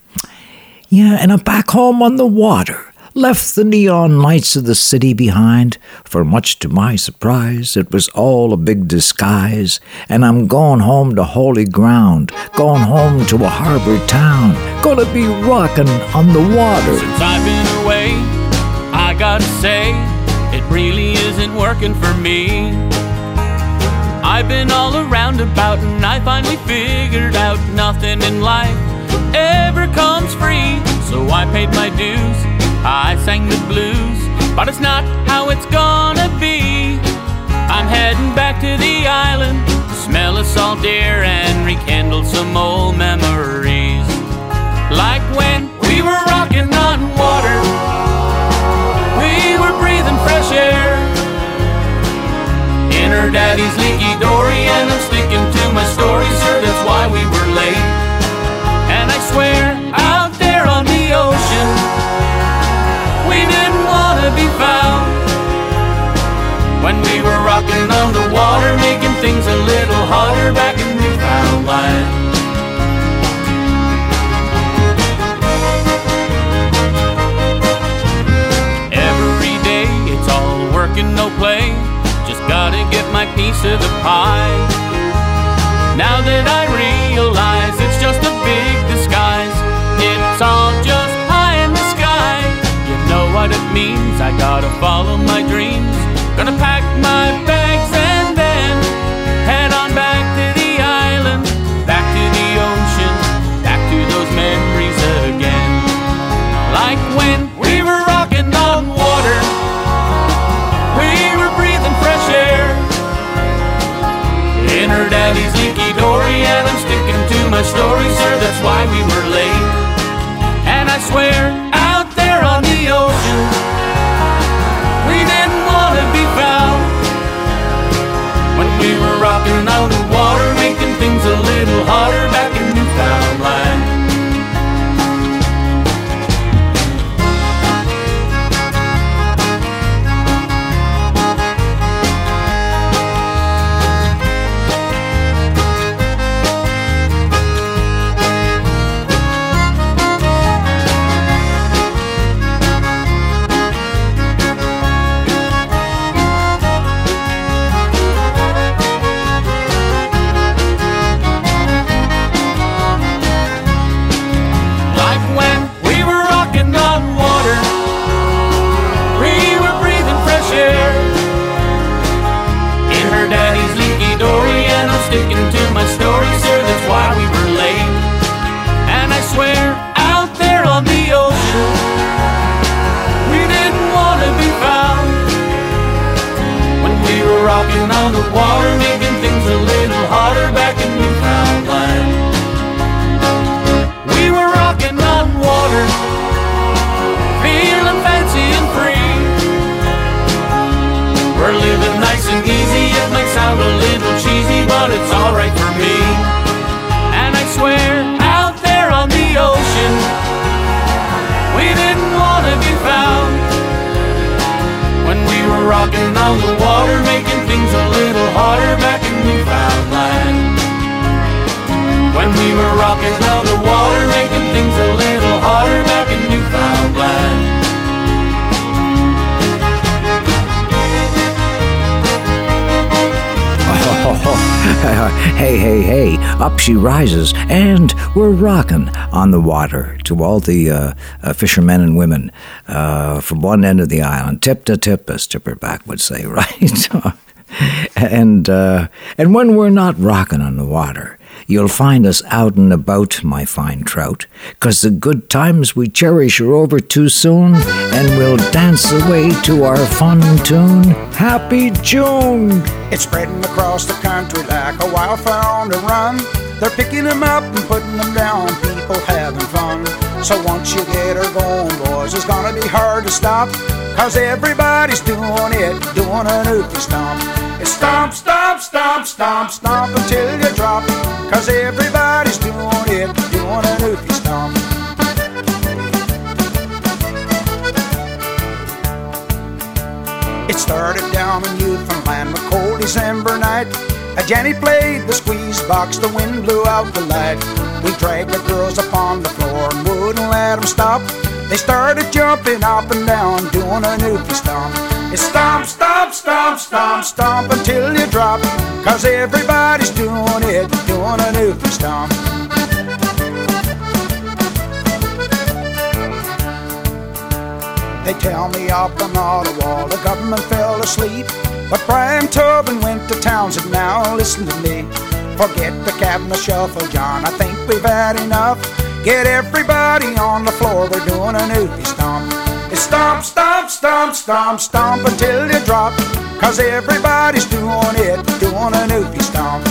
Yeah, and I'm back home on the water. Left the neon lights of the city behind, for much to my surprise, it was all a big disguise, and I'm going home to holy ground, going home to a harbor town, gonna be rocking on the water. Since I've been away, I gotta say, it really isn't working for me. I've been all around about and I finally figured out nothing in life ever comes free. So I paid my dues, I sang the blues, but it's not how it's gonna be. I'm heading back to the island, smell of salt air and rekindle some old memories. Like when we were rocking on water, we were breathing fresh air. In her daddy's leaky dory, and I'm sticking to my story, sir. That's why we were late. walking on the water, making things a little harder back in Newfoundland. Every day it's all work and no play, just gotta get my piece of the pie. Now that I realize it's just a big disguise, it's all just high in the sky. You know what it means, I gotta follow my dreams my story, sir. That's why we were she rises, and we're rocking on the water to all the uh, uh, fishermen and women uh, from one end of the island, tip to tip, as Tipperback would say, right? and, uh, and when we're not rocking on the water, you'll find us out and about, my fine trout, 'cause the good times we cherish are over too soon, and we'll dance away to our fun tune. Happy June! It's spreading across the country like a wildfire on the run. They're picking them up and putting them down, people having fun. So once you get her going, boys, it's gonna be hard to stop. Cause everybody's doing it, doing an oopie stomp. It's stomp, stomp, stomp, stomp, stomp until you drop. Cause everybody's doing it, doing an oopie stomp. It started down in Newfoundland, a cold December night. A Jenny played the squeeze box, the wind blew out the light. We dragged the girls up on the floor and wouldn't let them stop. They started jumping up and down, doing a oopie stomp. It's stomp, stomp, stomp, stomp, stomp until you drop. Cause everybody's doing it, doing an oopie stomp. They tell me up on Ottawa the government fell asleep. But Brian Tobin went to Townsend now, listen to me. Forget the cabinet shuffle, John, I think we've had enough. Get everybody on the floor, we're doing an oopie stomp. It's stomp, stomp, stomp, stomp, stomp until you drop. Cause everybody's doing it, doing an oopie stomp.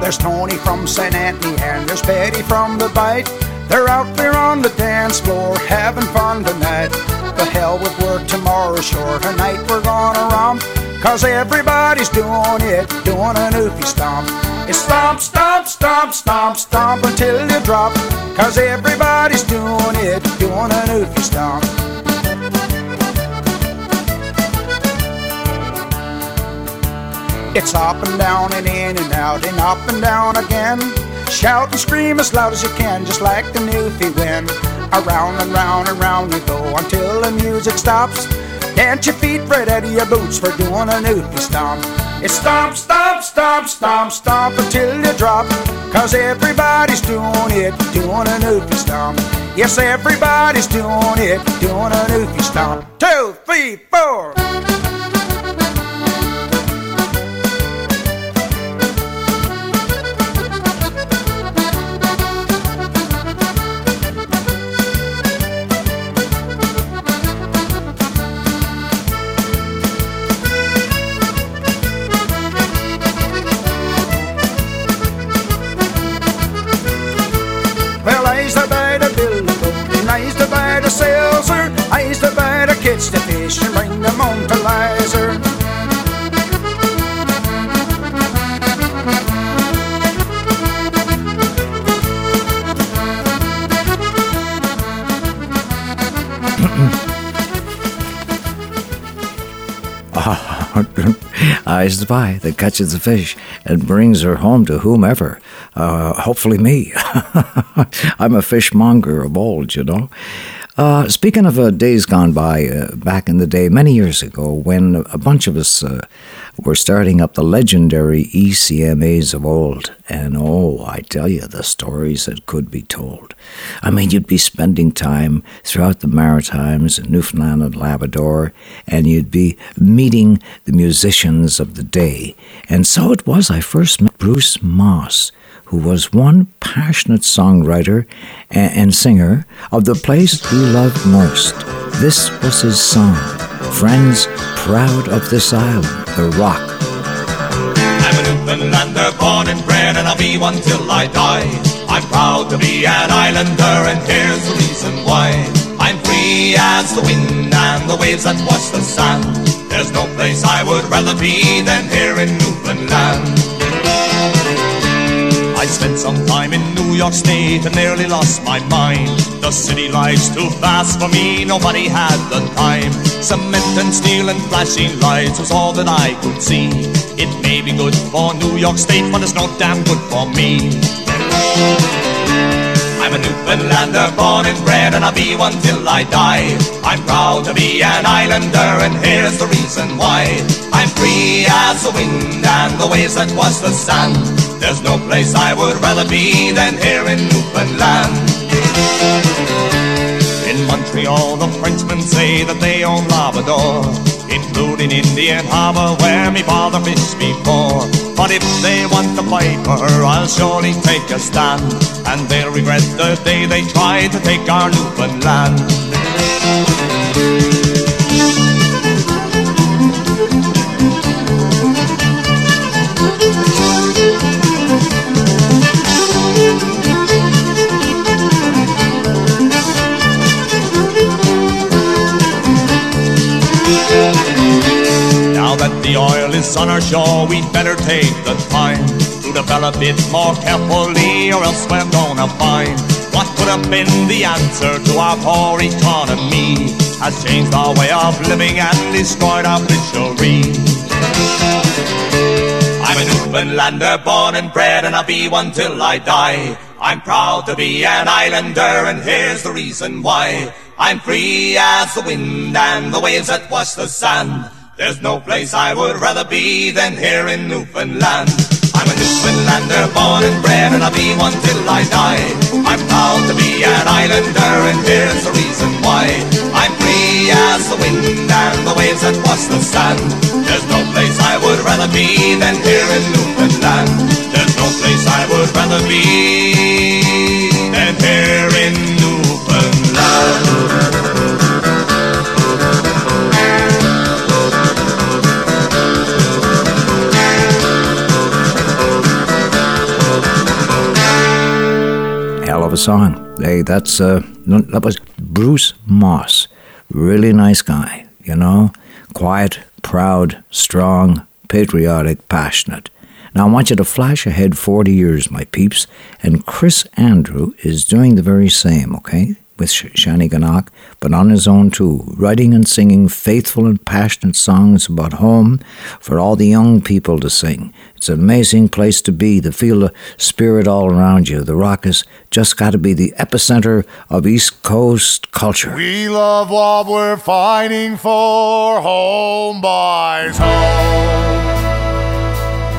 There's Tony from St. Anthony and there's Betty from the Bite. They're out there on the dance floor having fun tonight. The hell with work tomorrow, sure. Tonight we're gonna romp. Cause everybody's doing it, doing an oopie stomp. It's stomp, stomp, stomp, stomp, stomp until you drop. Cause everybody's doing it, doing an oopie stomp. It's up and down and in and out and up and down again. Shout and scream as loud as you can, just like the Newfie wind. Around and round and round you go until the music stops. Dance your feet right out of your boots for doing a newbie stomp. It's stomp, stomp, stomp, stomp, stomp until you drop. Cause everybody's doing it, doing a newbie stomp. Yes, everybody's doing it, doing a newbie stomp. Two, three, four. The seltzer. I used to kids the fish and bring them home to Lizer. Eyes the pie that catches the fish and brings her home to whomever. Uh, hopefully me. I'm a fishmonger of old, you know. Uh, speaking of uh, days gone by, uh, back in the day, many years ago, when a bunch of us uh, were starting up the legendary ECMAs of old, and oh, I tell you, the stories that could be told. I mean, you'd be spending time throughout the Maritimes, Newfoundland and Labrador, and you'd be meeting the musicians of the day. And so it was I first met Bruce Moss who was one passionate songwriter and singer of the place he loved most. This was his song, Friends Proud of This Island, the Rock. I'm a Newfoundlander, born and bred, and I'll be one till I die. I'm proud to be an islander, and here's the reason why. I'm free as the wind and the waves that wash the sand. There's no place I would rather be than here in Newfoundland. I spent some time in New York State and nearly lost my mind. The city life's too fast for me, nobody had the time. Cement and steel and flashing lights was all that I could see. It may be good for New York State, but it's no damn good for me. I'm a Newfoundlander, born and bred, and I'll be one till I die. I'm proud to be an islander, and here's the reason why. I'm free as the wind and the waves that wash the sand. There's no place I would rather be than here in Newfoundland. In Montreal, the Frenchmen say that they own Labrador, including Indian Harbor, where me father fished before. But if they want to fight for her, I'll surely take a stand, and they'll regret the day they tried to take our Newfoundland. The oil is on our shore, we'd better take the time to develop it more carefully, or else we're gonna find what could have been the answer to our poor economy. Has changed our way of living and destroyed our fishery. I'm a Newfoundlander, born and bred, and I'll be one till I die. I'm proud to be an islander, and here's the reason why. I'm free as the wind and the waves that wash the sand. There's no place I would rather be than here in Newfoundland. I'm a Newfoundlander, born and bred, and I'll be one till I die. I'm proud to be an islander, and here's the reason why. I'm free as the wind and the waves that wash the sand. There's no place I would rather be than here in Newfoundland. There's no place I would rather be than here in Newfoundland. A song. Hey, that's uh, that was Bruce Moss. Really nice guy, you know, quiet, proud, strong, patriotic, passionate. Now I want you to flash ahead 40 years, my peeps, and Chris Andrew is doing the very same, okay? With Shani Shanneyganock, but on his own too, writing and singing faithful and passionate songs about home for all the young people to sing. It's an amazing place to be, to feel the spirit all around you. The Rock has just got to be the epicenter of East Coast culture. We love what we're fighting for, home boys home.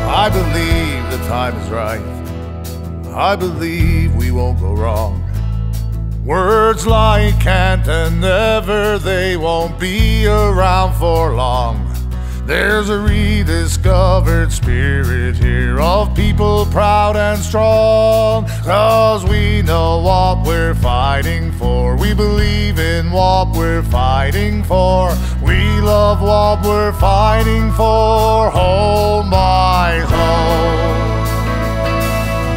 I believe the time is right. I believe we won't go wrong. Words like can't and never, they won't be around for long. There's a rediscovered spirit here of people proud and strong. Cause we know what we're fighting for. We believe in what we're fighting for. We love what we're fighting for. Oh, home by home.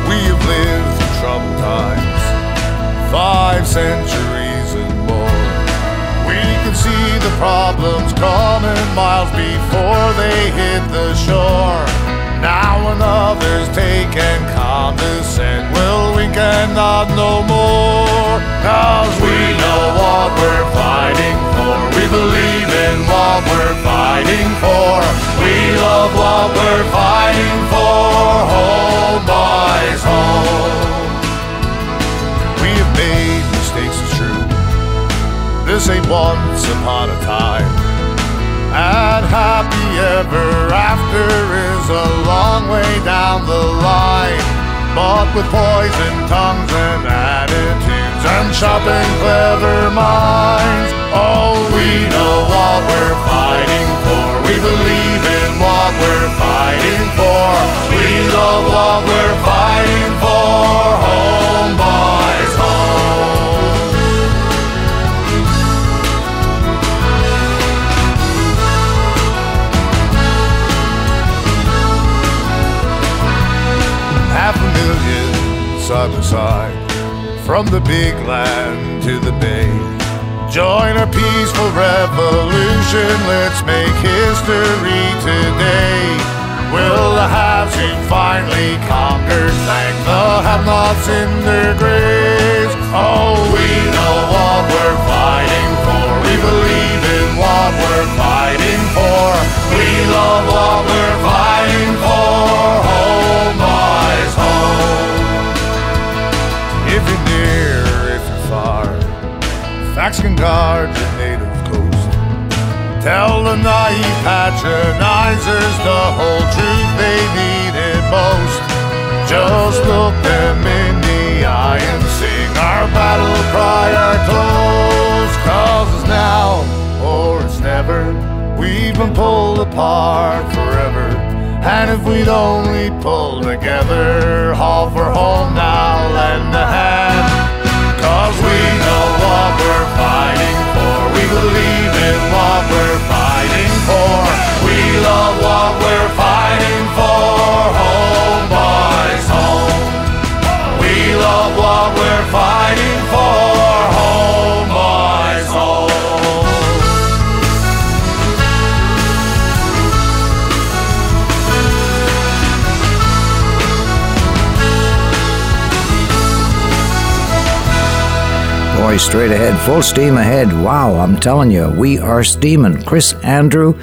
We have lived through troubled times, five centuries and more. We can see the problems coming miles before they hit the shore. Now when others take and well, we cannot no more. Cause we know what we're fighting for. We believe in what we're fighting for. We love what we're fighting for. Home boys home. Have made mistakes, it's true. This ain't once upon a time. And happy ever after is a long way down the line. But with poison tongues and attitudes and sharp and clever minds, oh, we know what we're fighting for. We believe in what we're fighting for. We love what we're fighting for. Million side by side from the big land to the bay. Join our peaceful revolution, let's make history today. Will the haves who finally conquered thank the have-nots in their graves? Oh, we know what we're fighting for. We believe in what we're fighting for. We love what we're fighting for. Facts can guard your native coast. Tell the naive patronizers the whole truth they need it most. Just look them in the eye and sing our battle cry, our toast. Cause it's now or it's never. We've been pulled apart forever. And if we'd only pull together, haul for home now, fighting for. We believe in what we're fighting for. We love what we're Straight ahead, full steam ahead. Wow, I'm telling you, we are steaming. Chris, Andrew,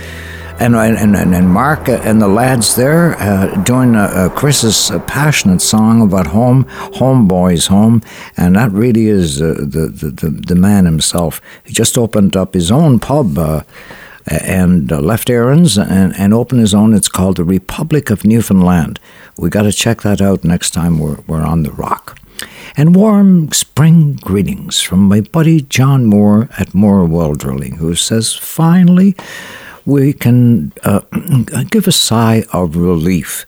and and, and, Mark and the lads there uh, doing uh, uh, Chris's passionate song about home, homeboys home, and that really is uh, the, the, the the man himself. He just opened up his own pub. Uh, and uh, left Erin's and, and opened his own. It's called the Republic of Newfoundland. We got to check that out next time we're, we're on the rock. And warm spring greetings from my buddy John Moore at Moore Well Drilling, who says, finally, we can uh, give a sigh of relief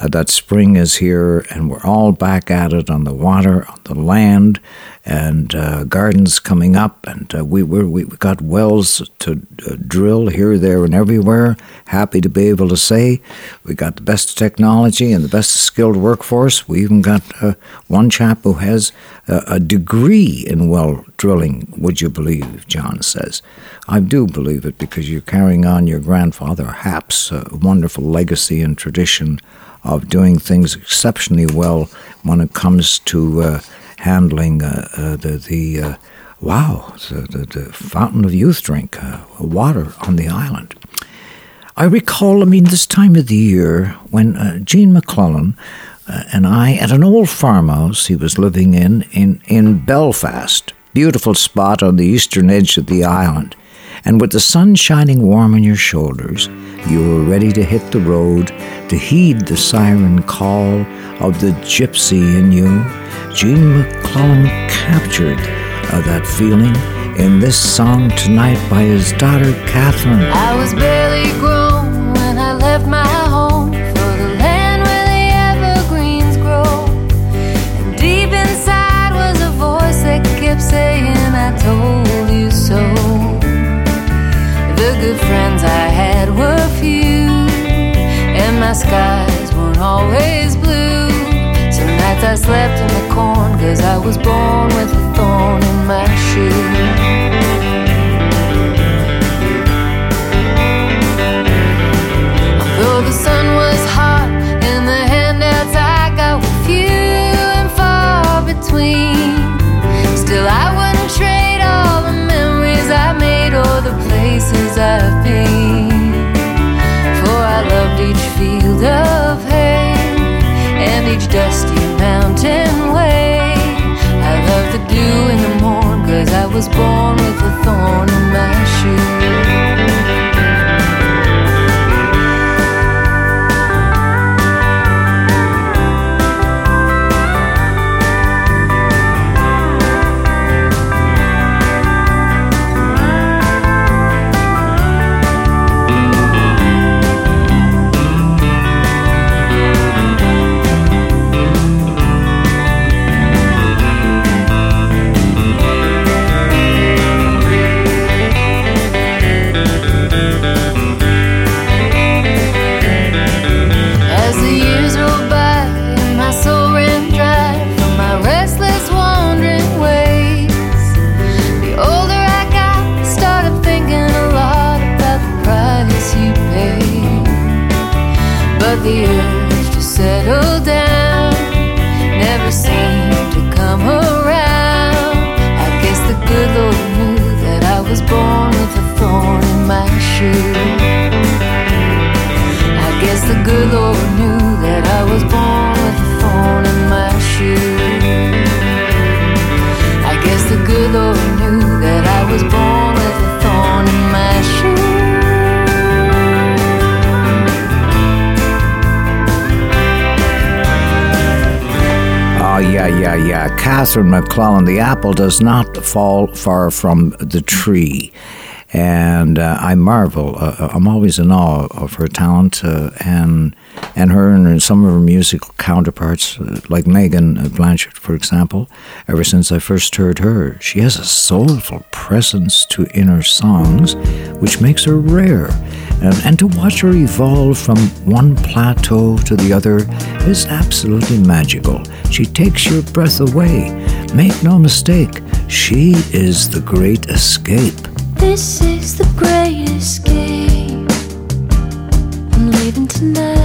uh, that spring is here and we're all back at it on the water, on the land, and uh, gardens coming up. And uh, we, we're, we got wells to uh, drill here, there, and everywhere. Happy to be able to say we got the best technology and the best skilled workforce. We even got uh, one chap who has a, a degree in well drilling, would you believe, John says. I do believe it because you're carrying on your grandfather Hap's uh, wonderful legacy and tradition of doing things exceptionally well when it comes to uh, handling uh, uh, the, the uh, Wow, the, the, the fountain of youth drink, uh, water on the island. I recall, I mean, this time of the year when uh, Gene MacLellan and I, at an old farmhouse he was living in, in, in Belfast, beautiful spot on the eastern edge of the island, and with the sun shining warm on your shoulders, you were ready to hit the road, to heed the siren call of the gypsy in you. Gene MacLellan captured uh, that feeling in this song tonight by his daughter Catherine. My skies weren't always blue. Some nights I slept in the corn, cause I was born with a thorn in my shoe. The sun was hot and the handouts I got were few and far between, mountain way. I love the dew in the morn, cause I was born with a thorn in my shoe. MacLellan, the apple does not fall far from the tree. And uh, I marvel. Uh, I'm always in awe of her talent uh, and and her and some of her musical counterparts, uh, like Meaghan Blanchard, for example. Ever since I first heard her, she has a soulful presence to in her songs, which makes her rare. And, and to watch her evolve from one plateau to the other is absolutely magical. She takes your breath away. Make no mistake, she is the great escape. This is the great escape. I'm leaving tonight.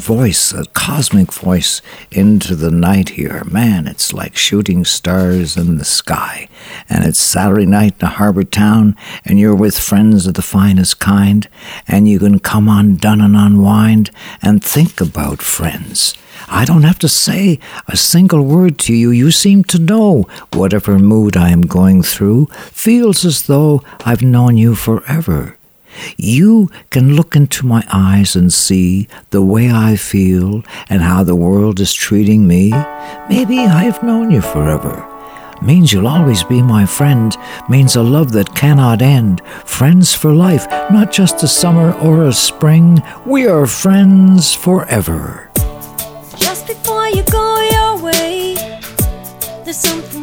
Voice, a cosmic voice, into the night here. Man, it's like shooting stars in the sky. And it's Saturday night in a harbor town, and you're with friends of the finest kind, and you can come undone and unwind and think about friends. I don't have to say a single word to you. You seem to know whatever mood I am going through feels as though I've known you forever. You can look into my eyes and see the way I feel and how the world is treating me. Maybe I've known you forever. Means you'll always be my friend, means a love that cannot end. Friends for life, not just a summer or a spring. We are friends forever. Just before you go your way, there's something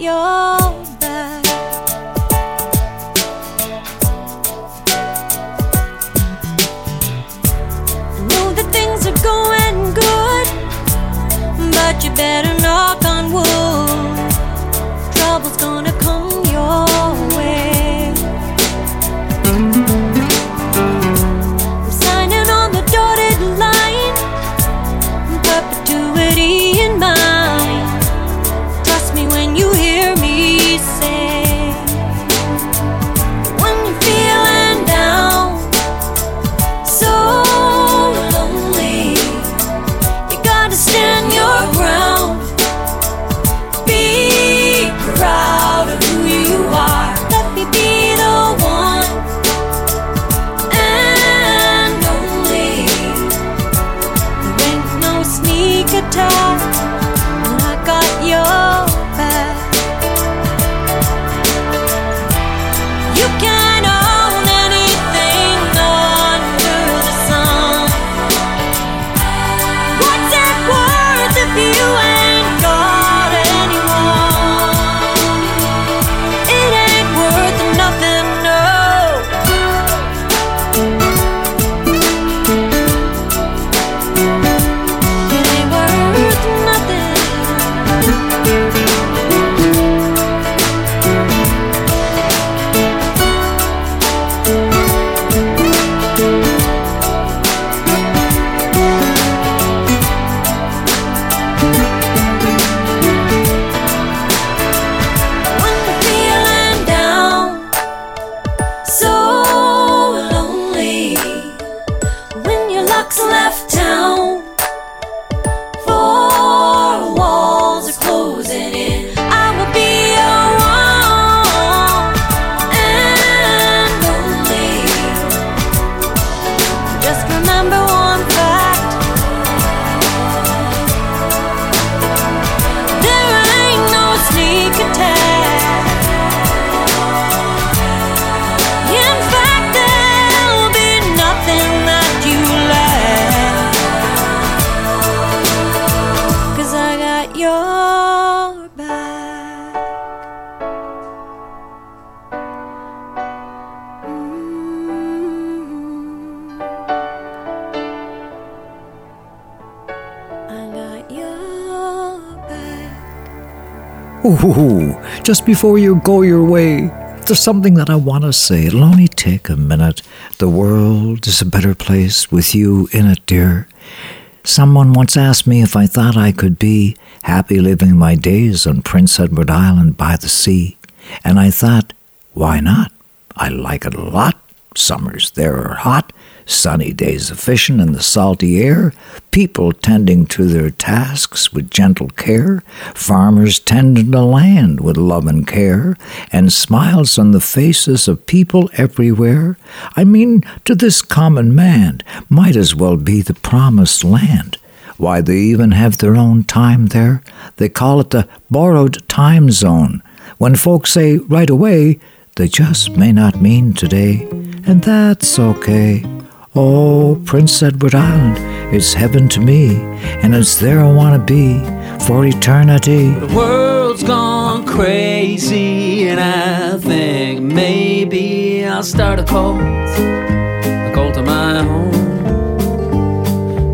your Ooh, just before you go your way, there's something that I want to say. It'll only take a minute. The world is a better place with you in it, dear. Someone once asked me if I thought I could be happy living my days on Prince Edward Island by the sea. And I thought, why not? I like it a lot. Summers there are hot, Sunny days of fishing in the salty air, people tending to their tasks with gentle care, farmers tending the land with love and care, and smiles on the faces of people everywhere. I mean, to this common man, might as well be the promised land. Why, they even have their own time there. They call it the borrowed time zone. When folks say right away, they just may not mean today, and that's okay. Oh, Prince Edward Island, it's heaven to me, and it's there I want to be for eternity. The world's gone crazy, and I think maybe I'll start a cult, a cult of my own.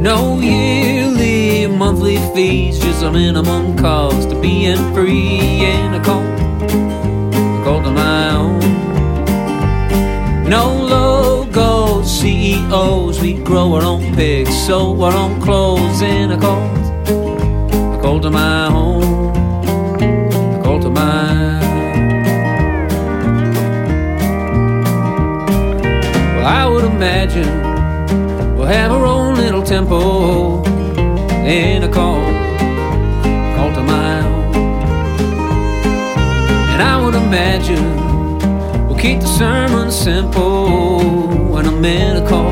No yearly, monthly fees, just a minimum cost of being free, in a cult, a cult of my own. No CEOs, we grow our own pigs, sew our own clothes in a cult, a cult of my own, a cult of mine. Well, I would imagine we'll have our own little temple in a cult, cult of my own, and I would imagine. We'll keep the sermon simple when I'm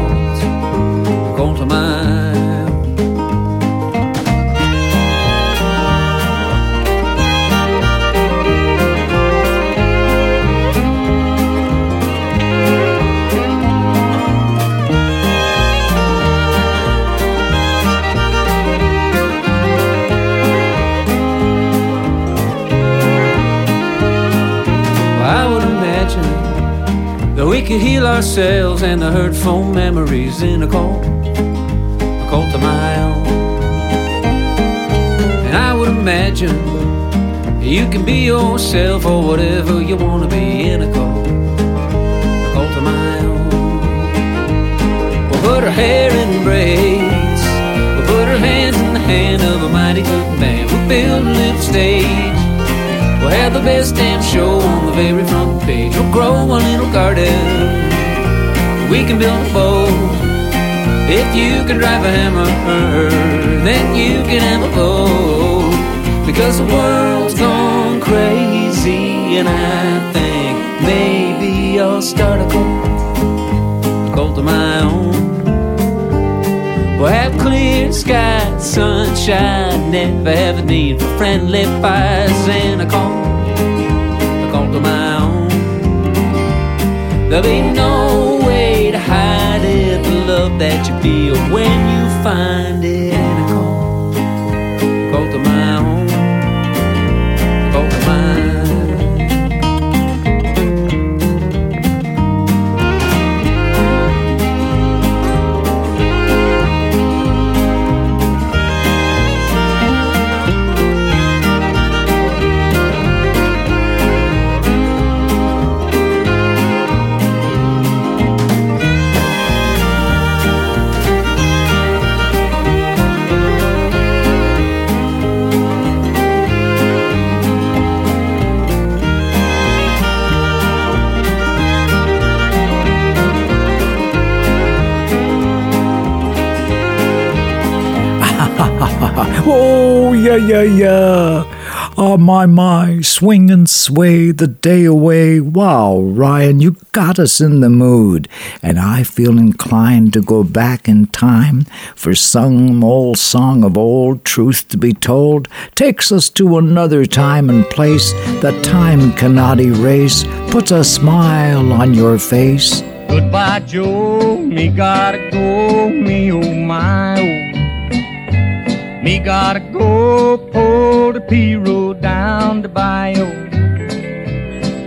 could heal ourselves and the hurtful memories in a cult, a cult of my own. And I would imagine you can be yourself or whatever you want to be in a cult, a cult of my own. We'll put our hair in braids, we'll put our hands in the hand of a mighty good man. We'll build a little stage. We'll have the best damn show on the very front page. We'll grow a little garden. We can build a boat. If you can drive a hammer, then you can have a boat. Because the world's gone crazy, and I think maybe I'll start a cult, a cult of my own. We'll have clear skies, sunshine, never have a need for friendly fires and a call, a call to my own. There'll be no way to hide it, the love that you feel when you find it oh, yeah, yeah, yeah. Oh, my, my, swing and sway the day away. Wow, Ryan, you got us in the mood. And I feel inclined to go back in time for some old song of old truth to be told. Takes us to another time and place that time cannot erase. Puts a smile on your face. Goodbye, Joe. Me gotta go. Me oh my oh. Me gotta go pull the pirogue down the bayou.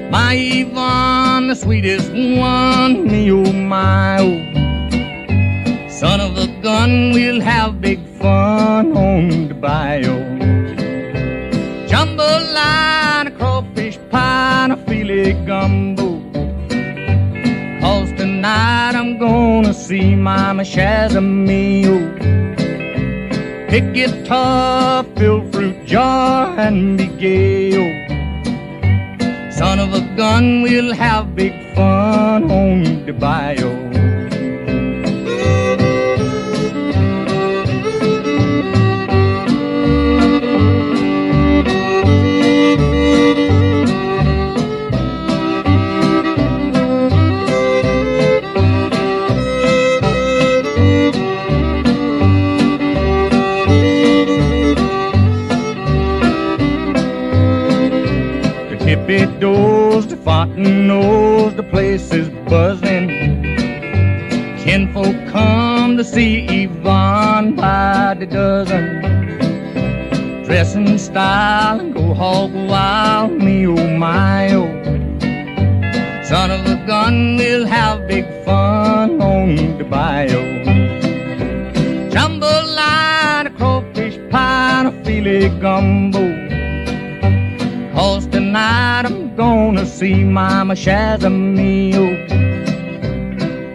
My Yvonne, the sweetest one. Me oh my oh. Son of a gun, we'll have big fun on the bayou. Jambalaya, crawfish pie, and a filet gumbo. Cause tonight I'm gonna see Mama Shazamio. Pick guitar, fill fruit jar, and be gay. oh. Son of a gun, we'll have big fun on the bayou. And go hog wild, me oh my oh. Son of a gun, we'll have big fun on the bayou. Jambalaya, a crawfish pie, and a filet gumbo. Cause tonight I'm gonna see Mama Shazamio.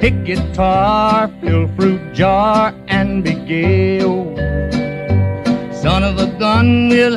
Pick guitar, fill fruit jar, and be gay. Son of a gun, we'll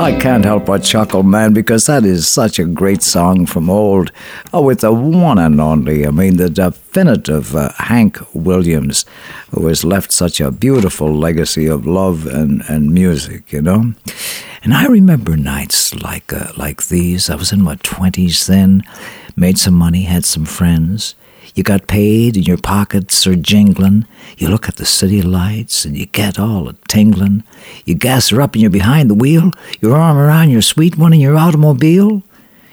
I can't help but chuckle, man, because that is such a great song from old. Oh, with the one and only, I mean, the definitive uh, Hank Williams, who has left such a beautiful legacy of love and, and music, you know? And I remember nights like uh, like these. I was in my 20s then, made some money, had some friends. You got paid and your pockets are jingling. You look at the city lights and you get all a tingling. You gas her up and you're behind the wheel, your arm around your sweet one in your automobile.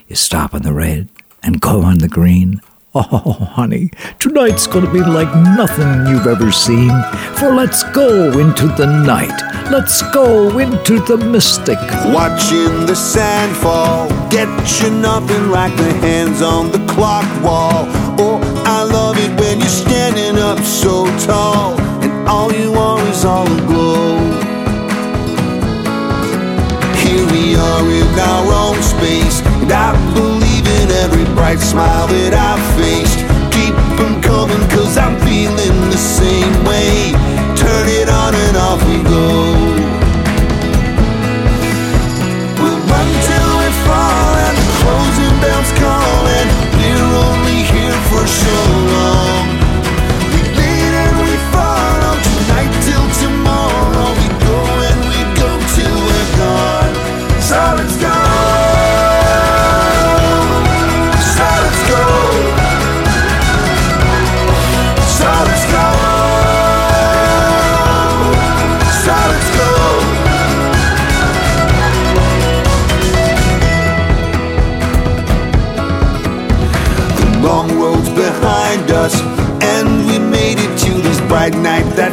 You stop on the red and go on the green. Oh, honey, tonight's gonna be like nothing you've ever seen. For let's go into the night. Let's go into the mystic. Watching the sand fall, get you nothing like the hands on the clock wall. Oh, I love it when you're standing up so tall, and all you are is all aglow. Here we are in our own space, and I believe every bright smile that I've faced. Keep them coming, cause I'm feeling the same way. Turn it on and off we go. We'll run we fall and the closing bells call and we're only here for so us, and we made it to this bright night that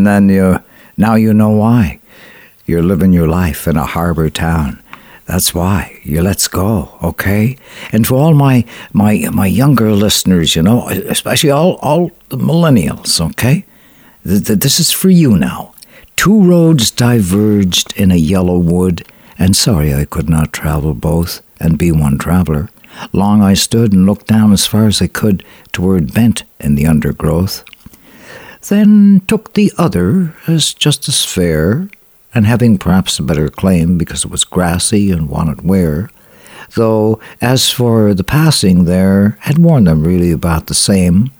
And then you, now you know why. You're living your life in a harbor town. That's why you let's go, okay? And to all my my my younger listeners, you know, especially all all the millennials, okay? Th- th- this is for you now. Two roads diverged in a yellow wood, and sorry I could not travel both and be one traveller. Long I stood and looked down as far as I could toward bent in the undergrowth. Then took the other as just as fair, and having perhaps a better claim because it was grassy and wanted wear, though as for the passing there had worn them really about the same,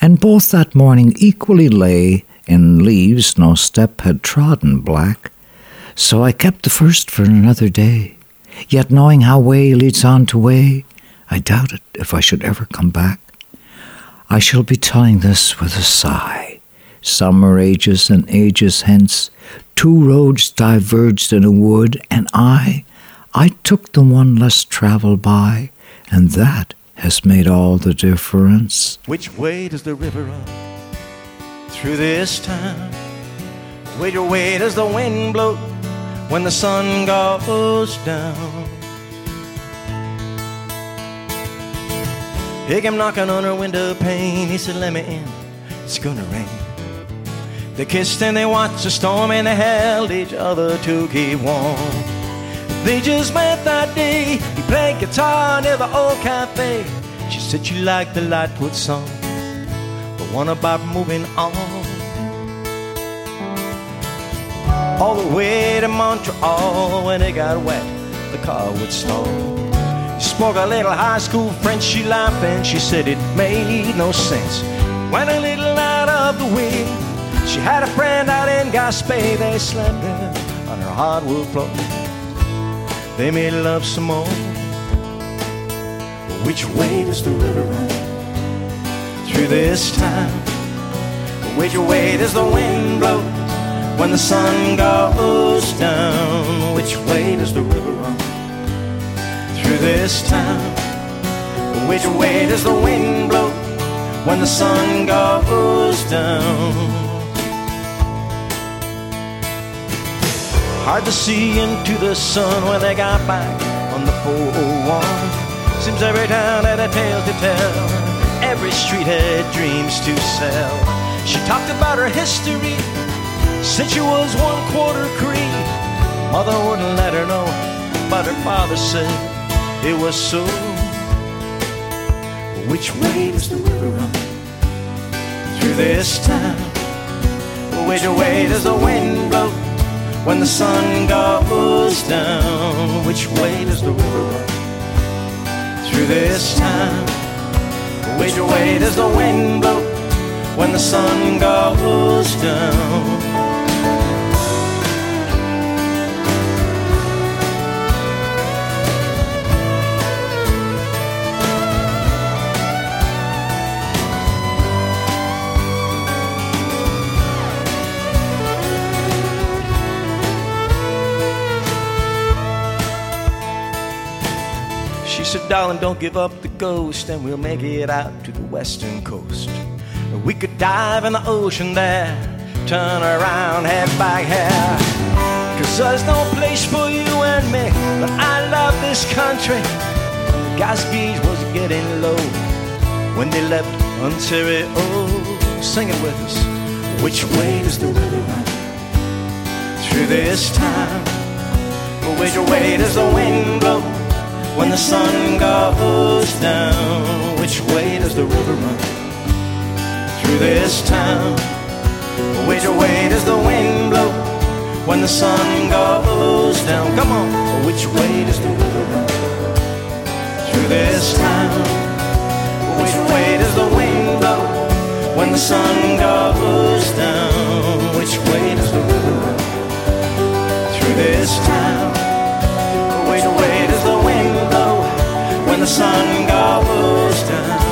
and both that morning equally lay in leaves no step had trodden black. So I kept the first for another day, yet knowing how way leads on to way, I doubted if I should ever come back. I shall be telling this with a sigh. Summer ages and ages hence, two roads diverged in a wood, and I, I took the one less traveled by, and that has made all the difference. Which way does the river run? Through this town. Which way does the wind blow when the sun goes down? He came knocking on her window pane. He said, Let me in. It's gonna rain. They kissed and they watched the storm and they held each other to keep warm. They just met that day. He played guitar near the old cafe. She said she liked the Lightfoot song, the one about moving on. All the way to Montreal when it got wet, the car would stall. Spoke a little high school French. She laughed and she said it made no sense. Went a little out of the way. She had a friend out in Gaspé. They slept there on her hardwood floor. They made love some more. Which way does the river run? Through this town. Which way does the wind blow when the sun goes down? Which way does the river run? Through this town. Which way does the wind blow when the sun goes down? Hard to see into the sun when they got back on the 401. Seems every town had a tale to tell, every street had dreams to sell. She talked about her history since she was one quarter Cree. Mother wouldn't let her know, but her father said it was so. Which way does the river run? Through this town. Which way does the wind blow? When the sun goes down. Which way does the river run? Through this town. Which way does the wind blow when the sun goes down? Said, darling, don't give up the ghost, and we'll make it out to the western coast. We could dive in the ocean there, turn around, head back here. Cause there's no place for you and me, but I love this country. Gas was getting low when they left Ontario. Sing it with us. Which way does the river run? Through this town. Which way does the wind blow? When the sun goes down. Which way does the river run? Through this town. Which way does the wind blow when the sun goes down? Come on. Which way does the river run? Through this town. Which way does the wind blow when the sun goes down? Which way does the river run? Through this town. Sun goes down?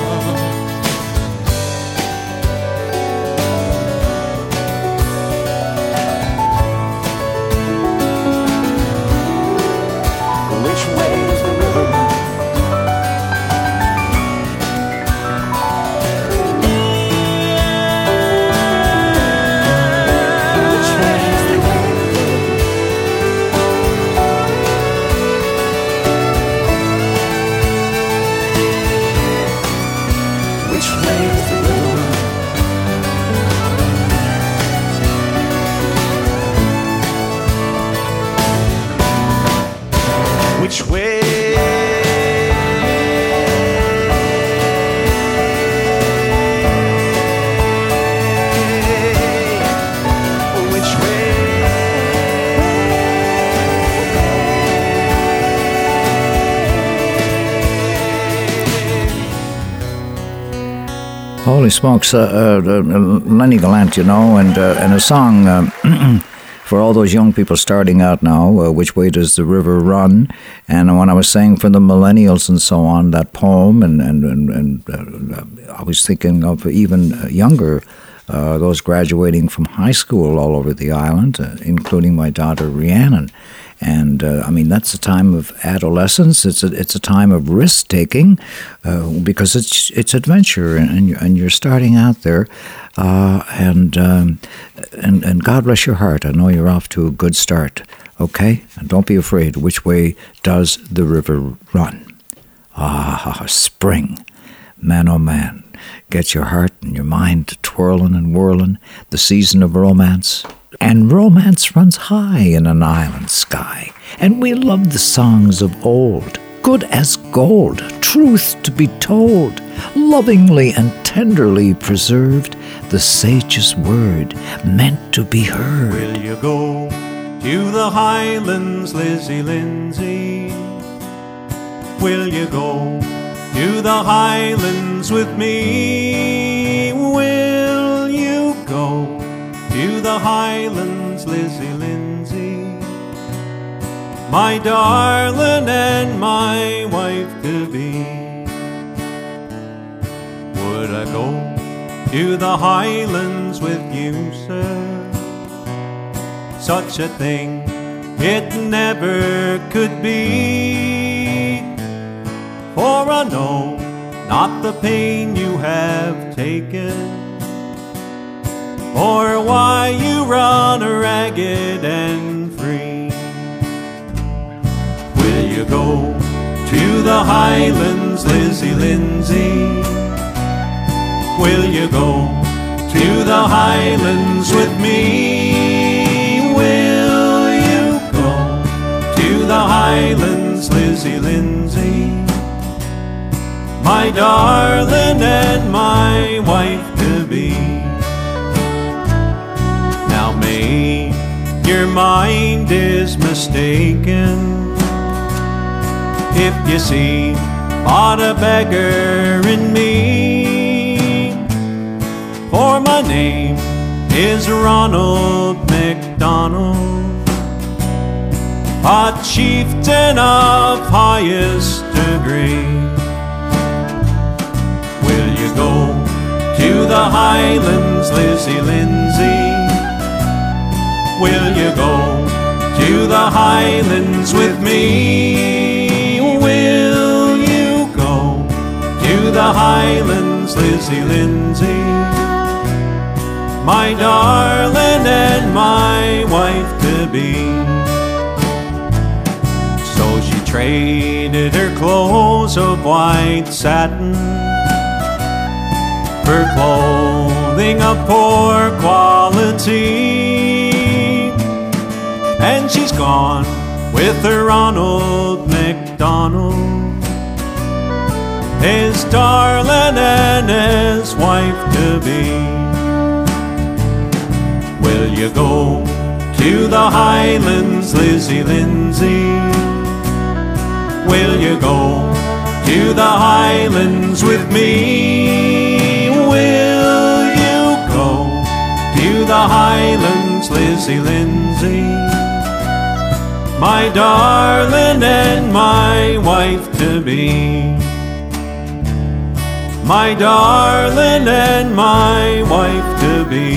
Smokes, uh, uh, uh, Lenny Gallant, you know, and uh, and a song uh, for all those young people starting out now. Which way does the river run? And when I was saying for the millennials and so on, that poem, and and and, and I was thinking of even younger. Those graduating from high school all over the island, including my daughter Rhiannon. And uh, I mean, that's a time of adolescence. It's a, it's a time of risk taking uh, because it's it's adventure, and and you're starting out there. Uh, and um, and and God bless your heart. I know you're off to a good start. Okay, and don't be afraid. Which way does the river run? Ah, spring, man, oh man. Get your heart and your mind twirling and whirling. The season of romance. And romance runs high in an island sky. And we love the songs of old. Good as gold, truth to be told, lovingly and tenderly preserved, the sage's word meant to be heard. Will you go to the Highlands, Lizzie Lindsay? Will you go to the Highlands with me? Will to the Highlands, Lizzie Lindsay? My darling and my wife to be. Would I go to the Highlands with you, sir? Such a thing it never could be. For I know not the pain you have taken, or why you run ragged and free. Will you go to the Highlands, Lizzie Lindsay? Will you go to the Highlands with me? Will you go to the Highlands, Lizzie Lindsay? My darling and my wife to be. Your mind is mistaken if you see but a beggar in me. For my name is Ronald McDonald, a chieftain of highest degree. Will you go to the Highlands, Lizzie Lindsay? Will you go to the Highlands with me? Will you go to the Highlands, Lizzie Lindsay? My darling and my wife to be. So she traded her clothes of white satin for clothing of poor quality. And she's gone with her Ronald McDonald, his darling and his wife to be. Will you go to the Highlands, Lizzie Lindsay? Will you go to the Highlands with me? Will you go to the Highlands, Lizzie Lindsay? My darling and my wife to be. My darling and my wife to be.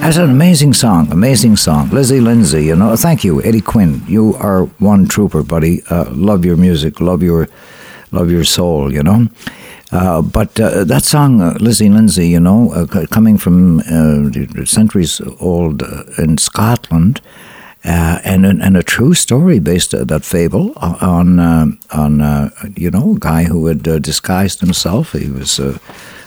That's an amazing song, amazing song. Lizzie Lindsay, you know, thank you, Eddie Quinn. You are one trooper, buddy. Uh, love your music, love your, love your soul, you know. Uh, but uh, that song, uh, Lizzie Lindsay, you know, uh, coming from uh, centuries old uh, in Scotland, uh, and and a true story based uh, that fable on uh, on uh, you know a guy who had uh, disguised himself. He was a,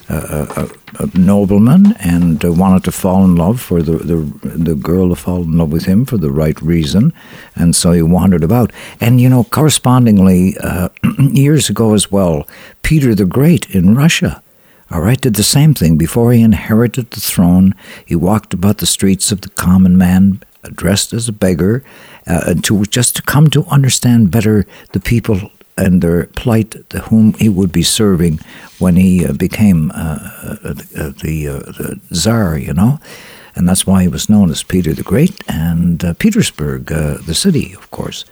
a, a, nobleman and uh, wanted to fall in love for the, the the girl to fall in love with him for the right reason, and so he wandered about. And you know, correspondingly, years ago as well, Peter the Great in Russia. All right, did the same thing. Before he inherited the throne, he walked about the streets of the common man, dressed as a beggar, uh, to just to come to understand better the people and their plight to whom he would be serving when he uh, became uh, uh, the, uh, the czar, you know. And that's why he was known as Peter the Great. And uh, Petersburg, uh, the city, of course,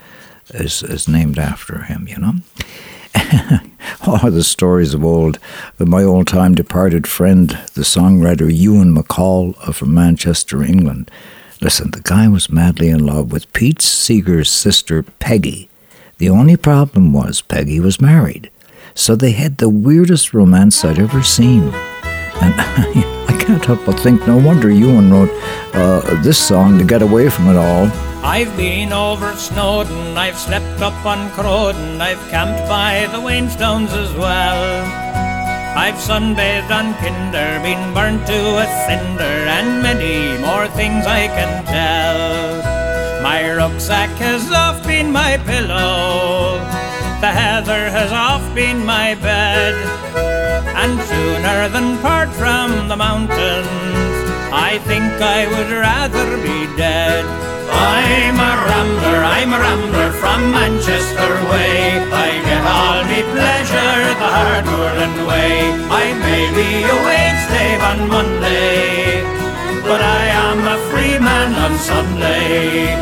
is, is named after him, you know. oh, the stories of old. My old time departed friend, the songwriter Ewan MacColl from Manchester, England. Listen, the guy was madly in love with Pete Seeger's sister, Peggy. The only problem was Peggy was married. So they had the weirdest romance I'd ever seen. And I can't help but think no wonder Ewan wrote uh, this song to get away from it all. I've been over Snowdon, I've slept up on Crowdon, I've camped by the Wainstones as well. I've sunbathed on Kinder, been burnt to a cinder, and many more things I can tell. My rucksack has oft been my pillow, the heather has oft been my bed, and sooner than part from the mountains, I think I would rather be dead. I'm a rambler, I'm a rambler from Manchester way. I get all me pleasure the hard whirling way. I may be a wage slave on Monday, but I am a free man on Sunday.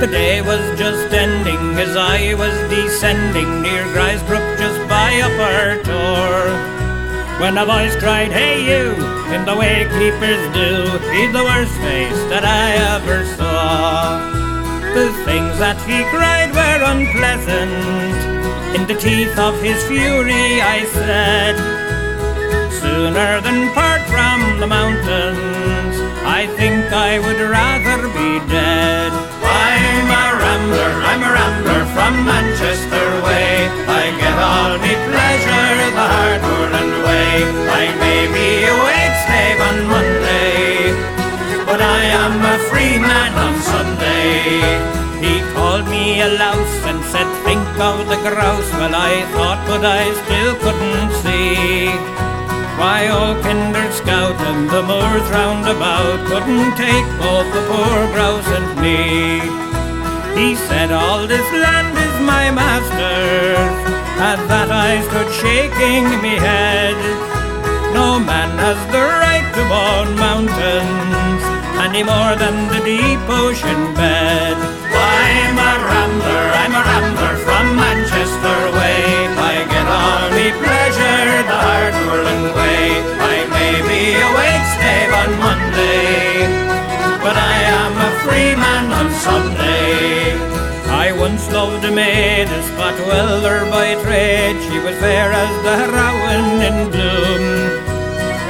The day was just ending as I was descending near Grindsbrook just by Upper Tor. When a voice cried, Hey you, in the way keepers do, he's the worst face that I ever saw. The things that he cried were unpleasant. In the teeth of his fury, I said, Sooner than part from the mountains, I think I would rather be dead. I'm a rambler, I'm a rambler from Manchester way. Me pleasure the hard way. I may be a wage slave on Monday, but I am a free man on Sunday. He called me a louse and said, think of the grouse. Well, I thought, but I still couldn't see. Why, all Kinder Scout and the moors round about couldn't take both the poor grouse and me. He said, All this land is my master's. At that I stood shaking me head. No man has the right to own mountains any more than the deep ocean bed. I'm a rambler, I'm a rambler from Manchester way. I get all me pleasure the hard whirling way. I may be a wage slave on Monday, but I am a free man on Sunday. Once loved a maid, a spot welder by trade. She was fair as the rowan in bloom.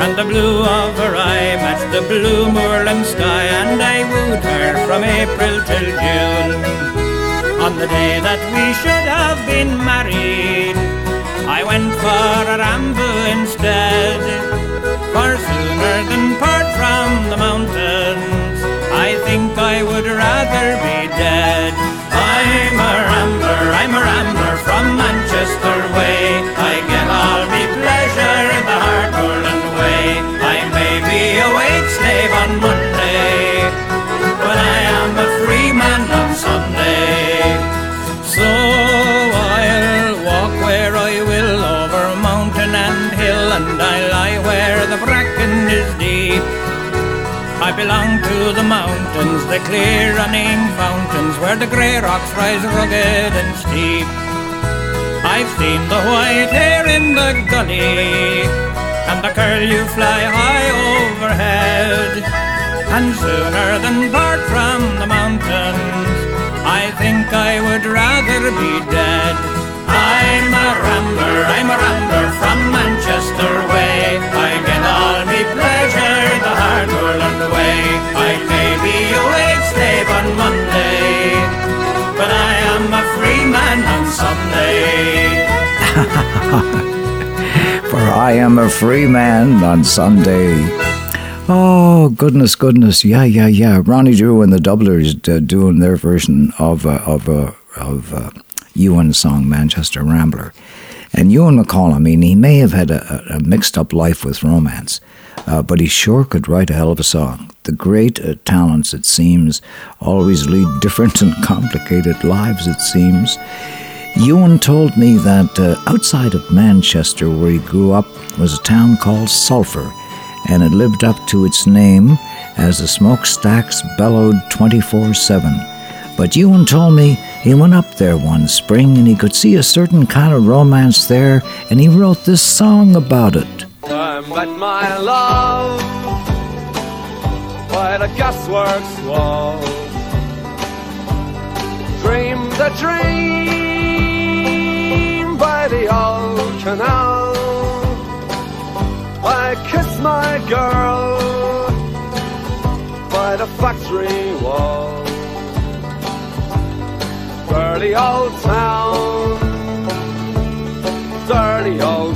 And the blue of her eye matched the blue moorland sky, and I wooed her from April till June. On the day that we should have been married, I went for a ramble instead. For sooner than part from the mountains, I think I would rather be dead. I'm a rambler, I'm a rambler from Manchester way. I get all me pleasure in the hard way. I may be a wage slave on Monday, I belong to the mountains, the clear running fountains, where the grey rocks rise rugged and steep. I've seen the white hair in the gully, and the curlew fly high overhead. And sooner than part from the mountains, I think I would rather be dead. I'm a rambler, I'm a rambler from Manchester way. I get all me pleasure the hard whirling way. I may be a wage slave on Monday, but I am a free man on Sunday. For I am a free man on Sunday. Oh, goodness, goodness. Yeah, yeah, yeah. Ronnie Drew and the Dubliners uh, doing their version of, uh, of, uh, of uh, Ewan's song, Manchester Rambler. And Ewan MacColl, I mean, he may have had a, a mixed up life with romance, uh, but he sure could write a hell of a song. The great uh, talents, it seems, always lead different and complicated lives, it seems. Ewan told me that uh, outside of Manchester, where he grew up, was a town called Sulphur, and it lived up to its name as the smokestacks bellowed 24 7. But Ewan told me he went up there one spring and he could see a certain kind of romance there, and he wrote this song about it. I met my love by the gasworks wall. Dreamed a dream by the old canal. I kissed my girl by the factory wall. Dirty old town, dirty old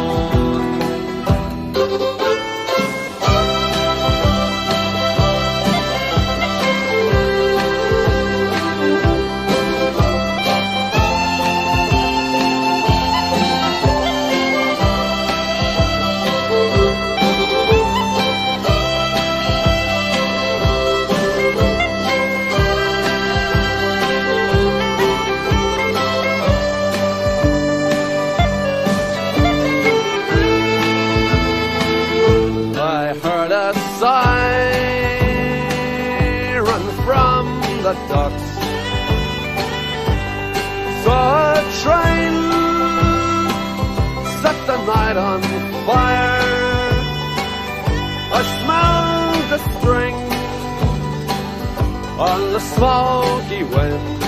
Smoky wind.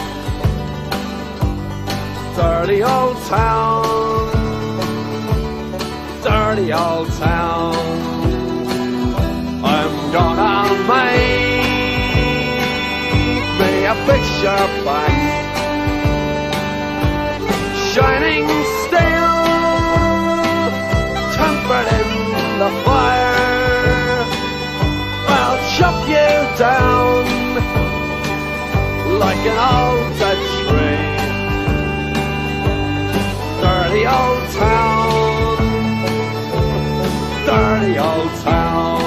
Dirty old town, dirty old town. I'm gonna make me a picture back, shining steel, tempered in the fire. I'll chop you down like an old dead tree. Dirty old town, dirty old town.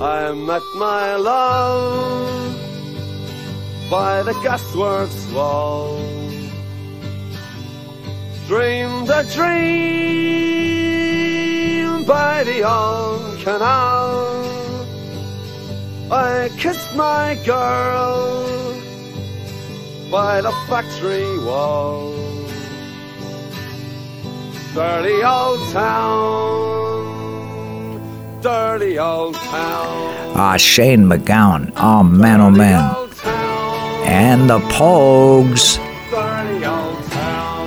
I met my love by the gasworks wall. Dreamed a dream by the old canal. I kissed my girl by the factory wall. Dirty old town, dirty old town. Ah, Shane MacGowan. Oh, man, oh, man. And the Pogues.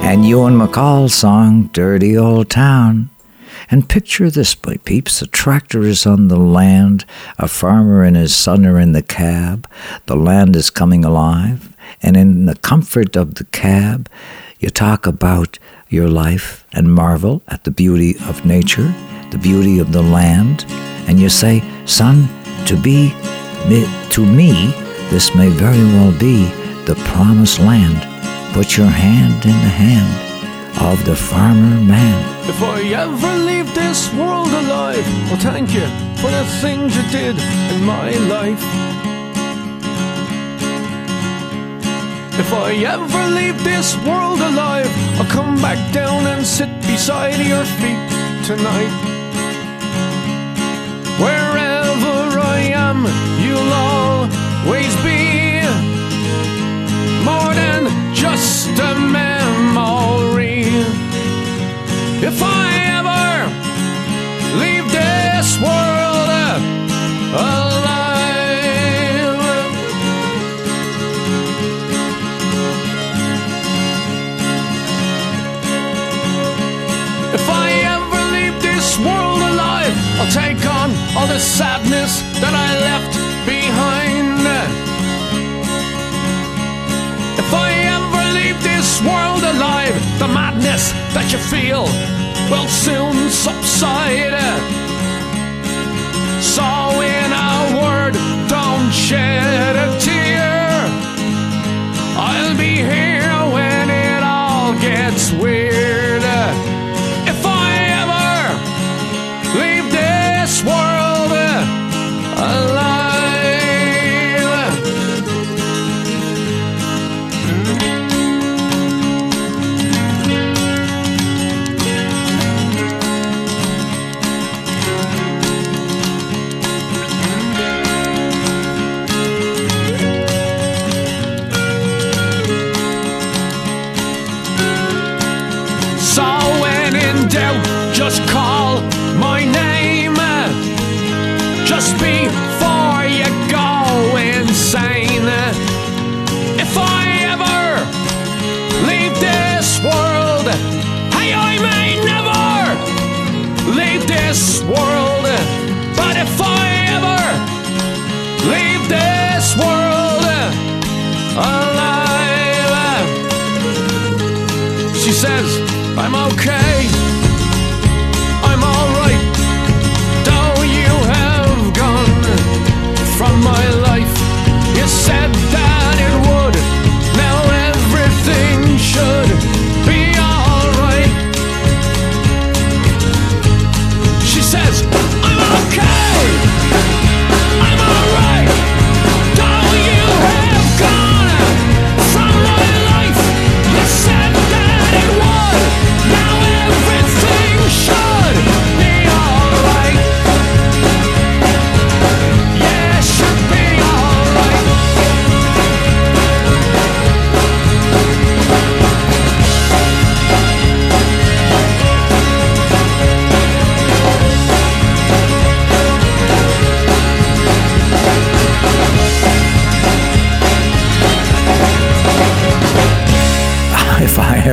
And Ewan MacColl's song, Dirty Old Town. And picture this, my peeps. A tractor is on the land. A farmer and his son are in the cab. The land is coming alive. And in the comfort of the cab, you talk about your life and marvel at the beauty of nature, the beauty of the land. And you say, son, to be, to me, this may very well be the promised land. Put your hand in the hand of the farmer man. If I ever leave this world alive, well, thank you for the things you did in my life. If I ever leave this world alive, I'll come back down and sit beside your feet tonight. Wherever I am, you'll always be more than just a memory. If I ever leave this world alive. Will soon subside.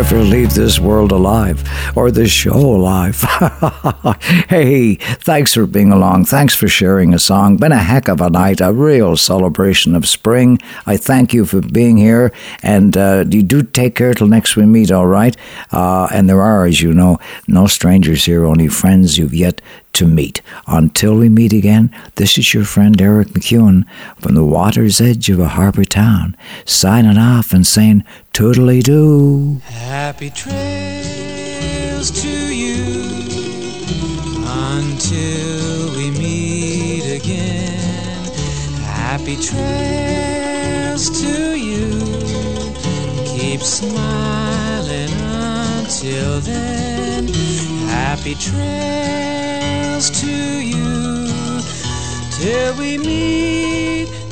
Ever leave this world alive or this show alive. hey, thanks for being along. Thanks for sharing a song. Been a heck of a night, a real celebration of spring. I thank you for being here, and uh, you do take care till next we meet, all right? Uh, and there are, as you know, no strangers here, only friends you've yet to meet. Until we meet again, this is your friend Eric MacEwen from the water's edge of a harbor town, signing off and saying toodly doo. Happy trails to you until we meet again. Happy trails to you. Keep smiling until then. Happy trails to you till we meet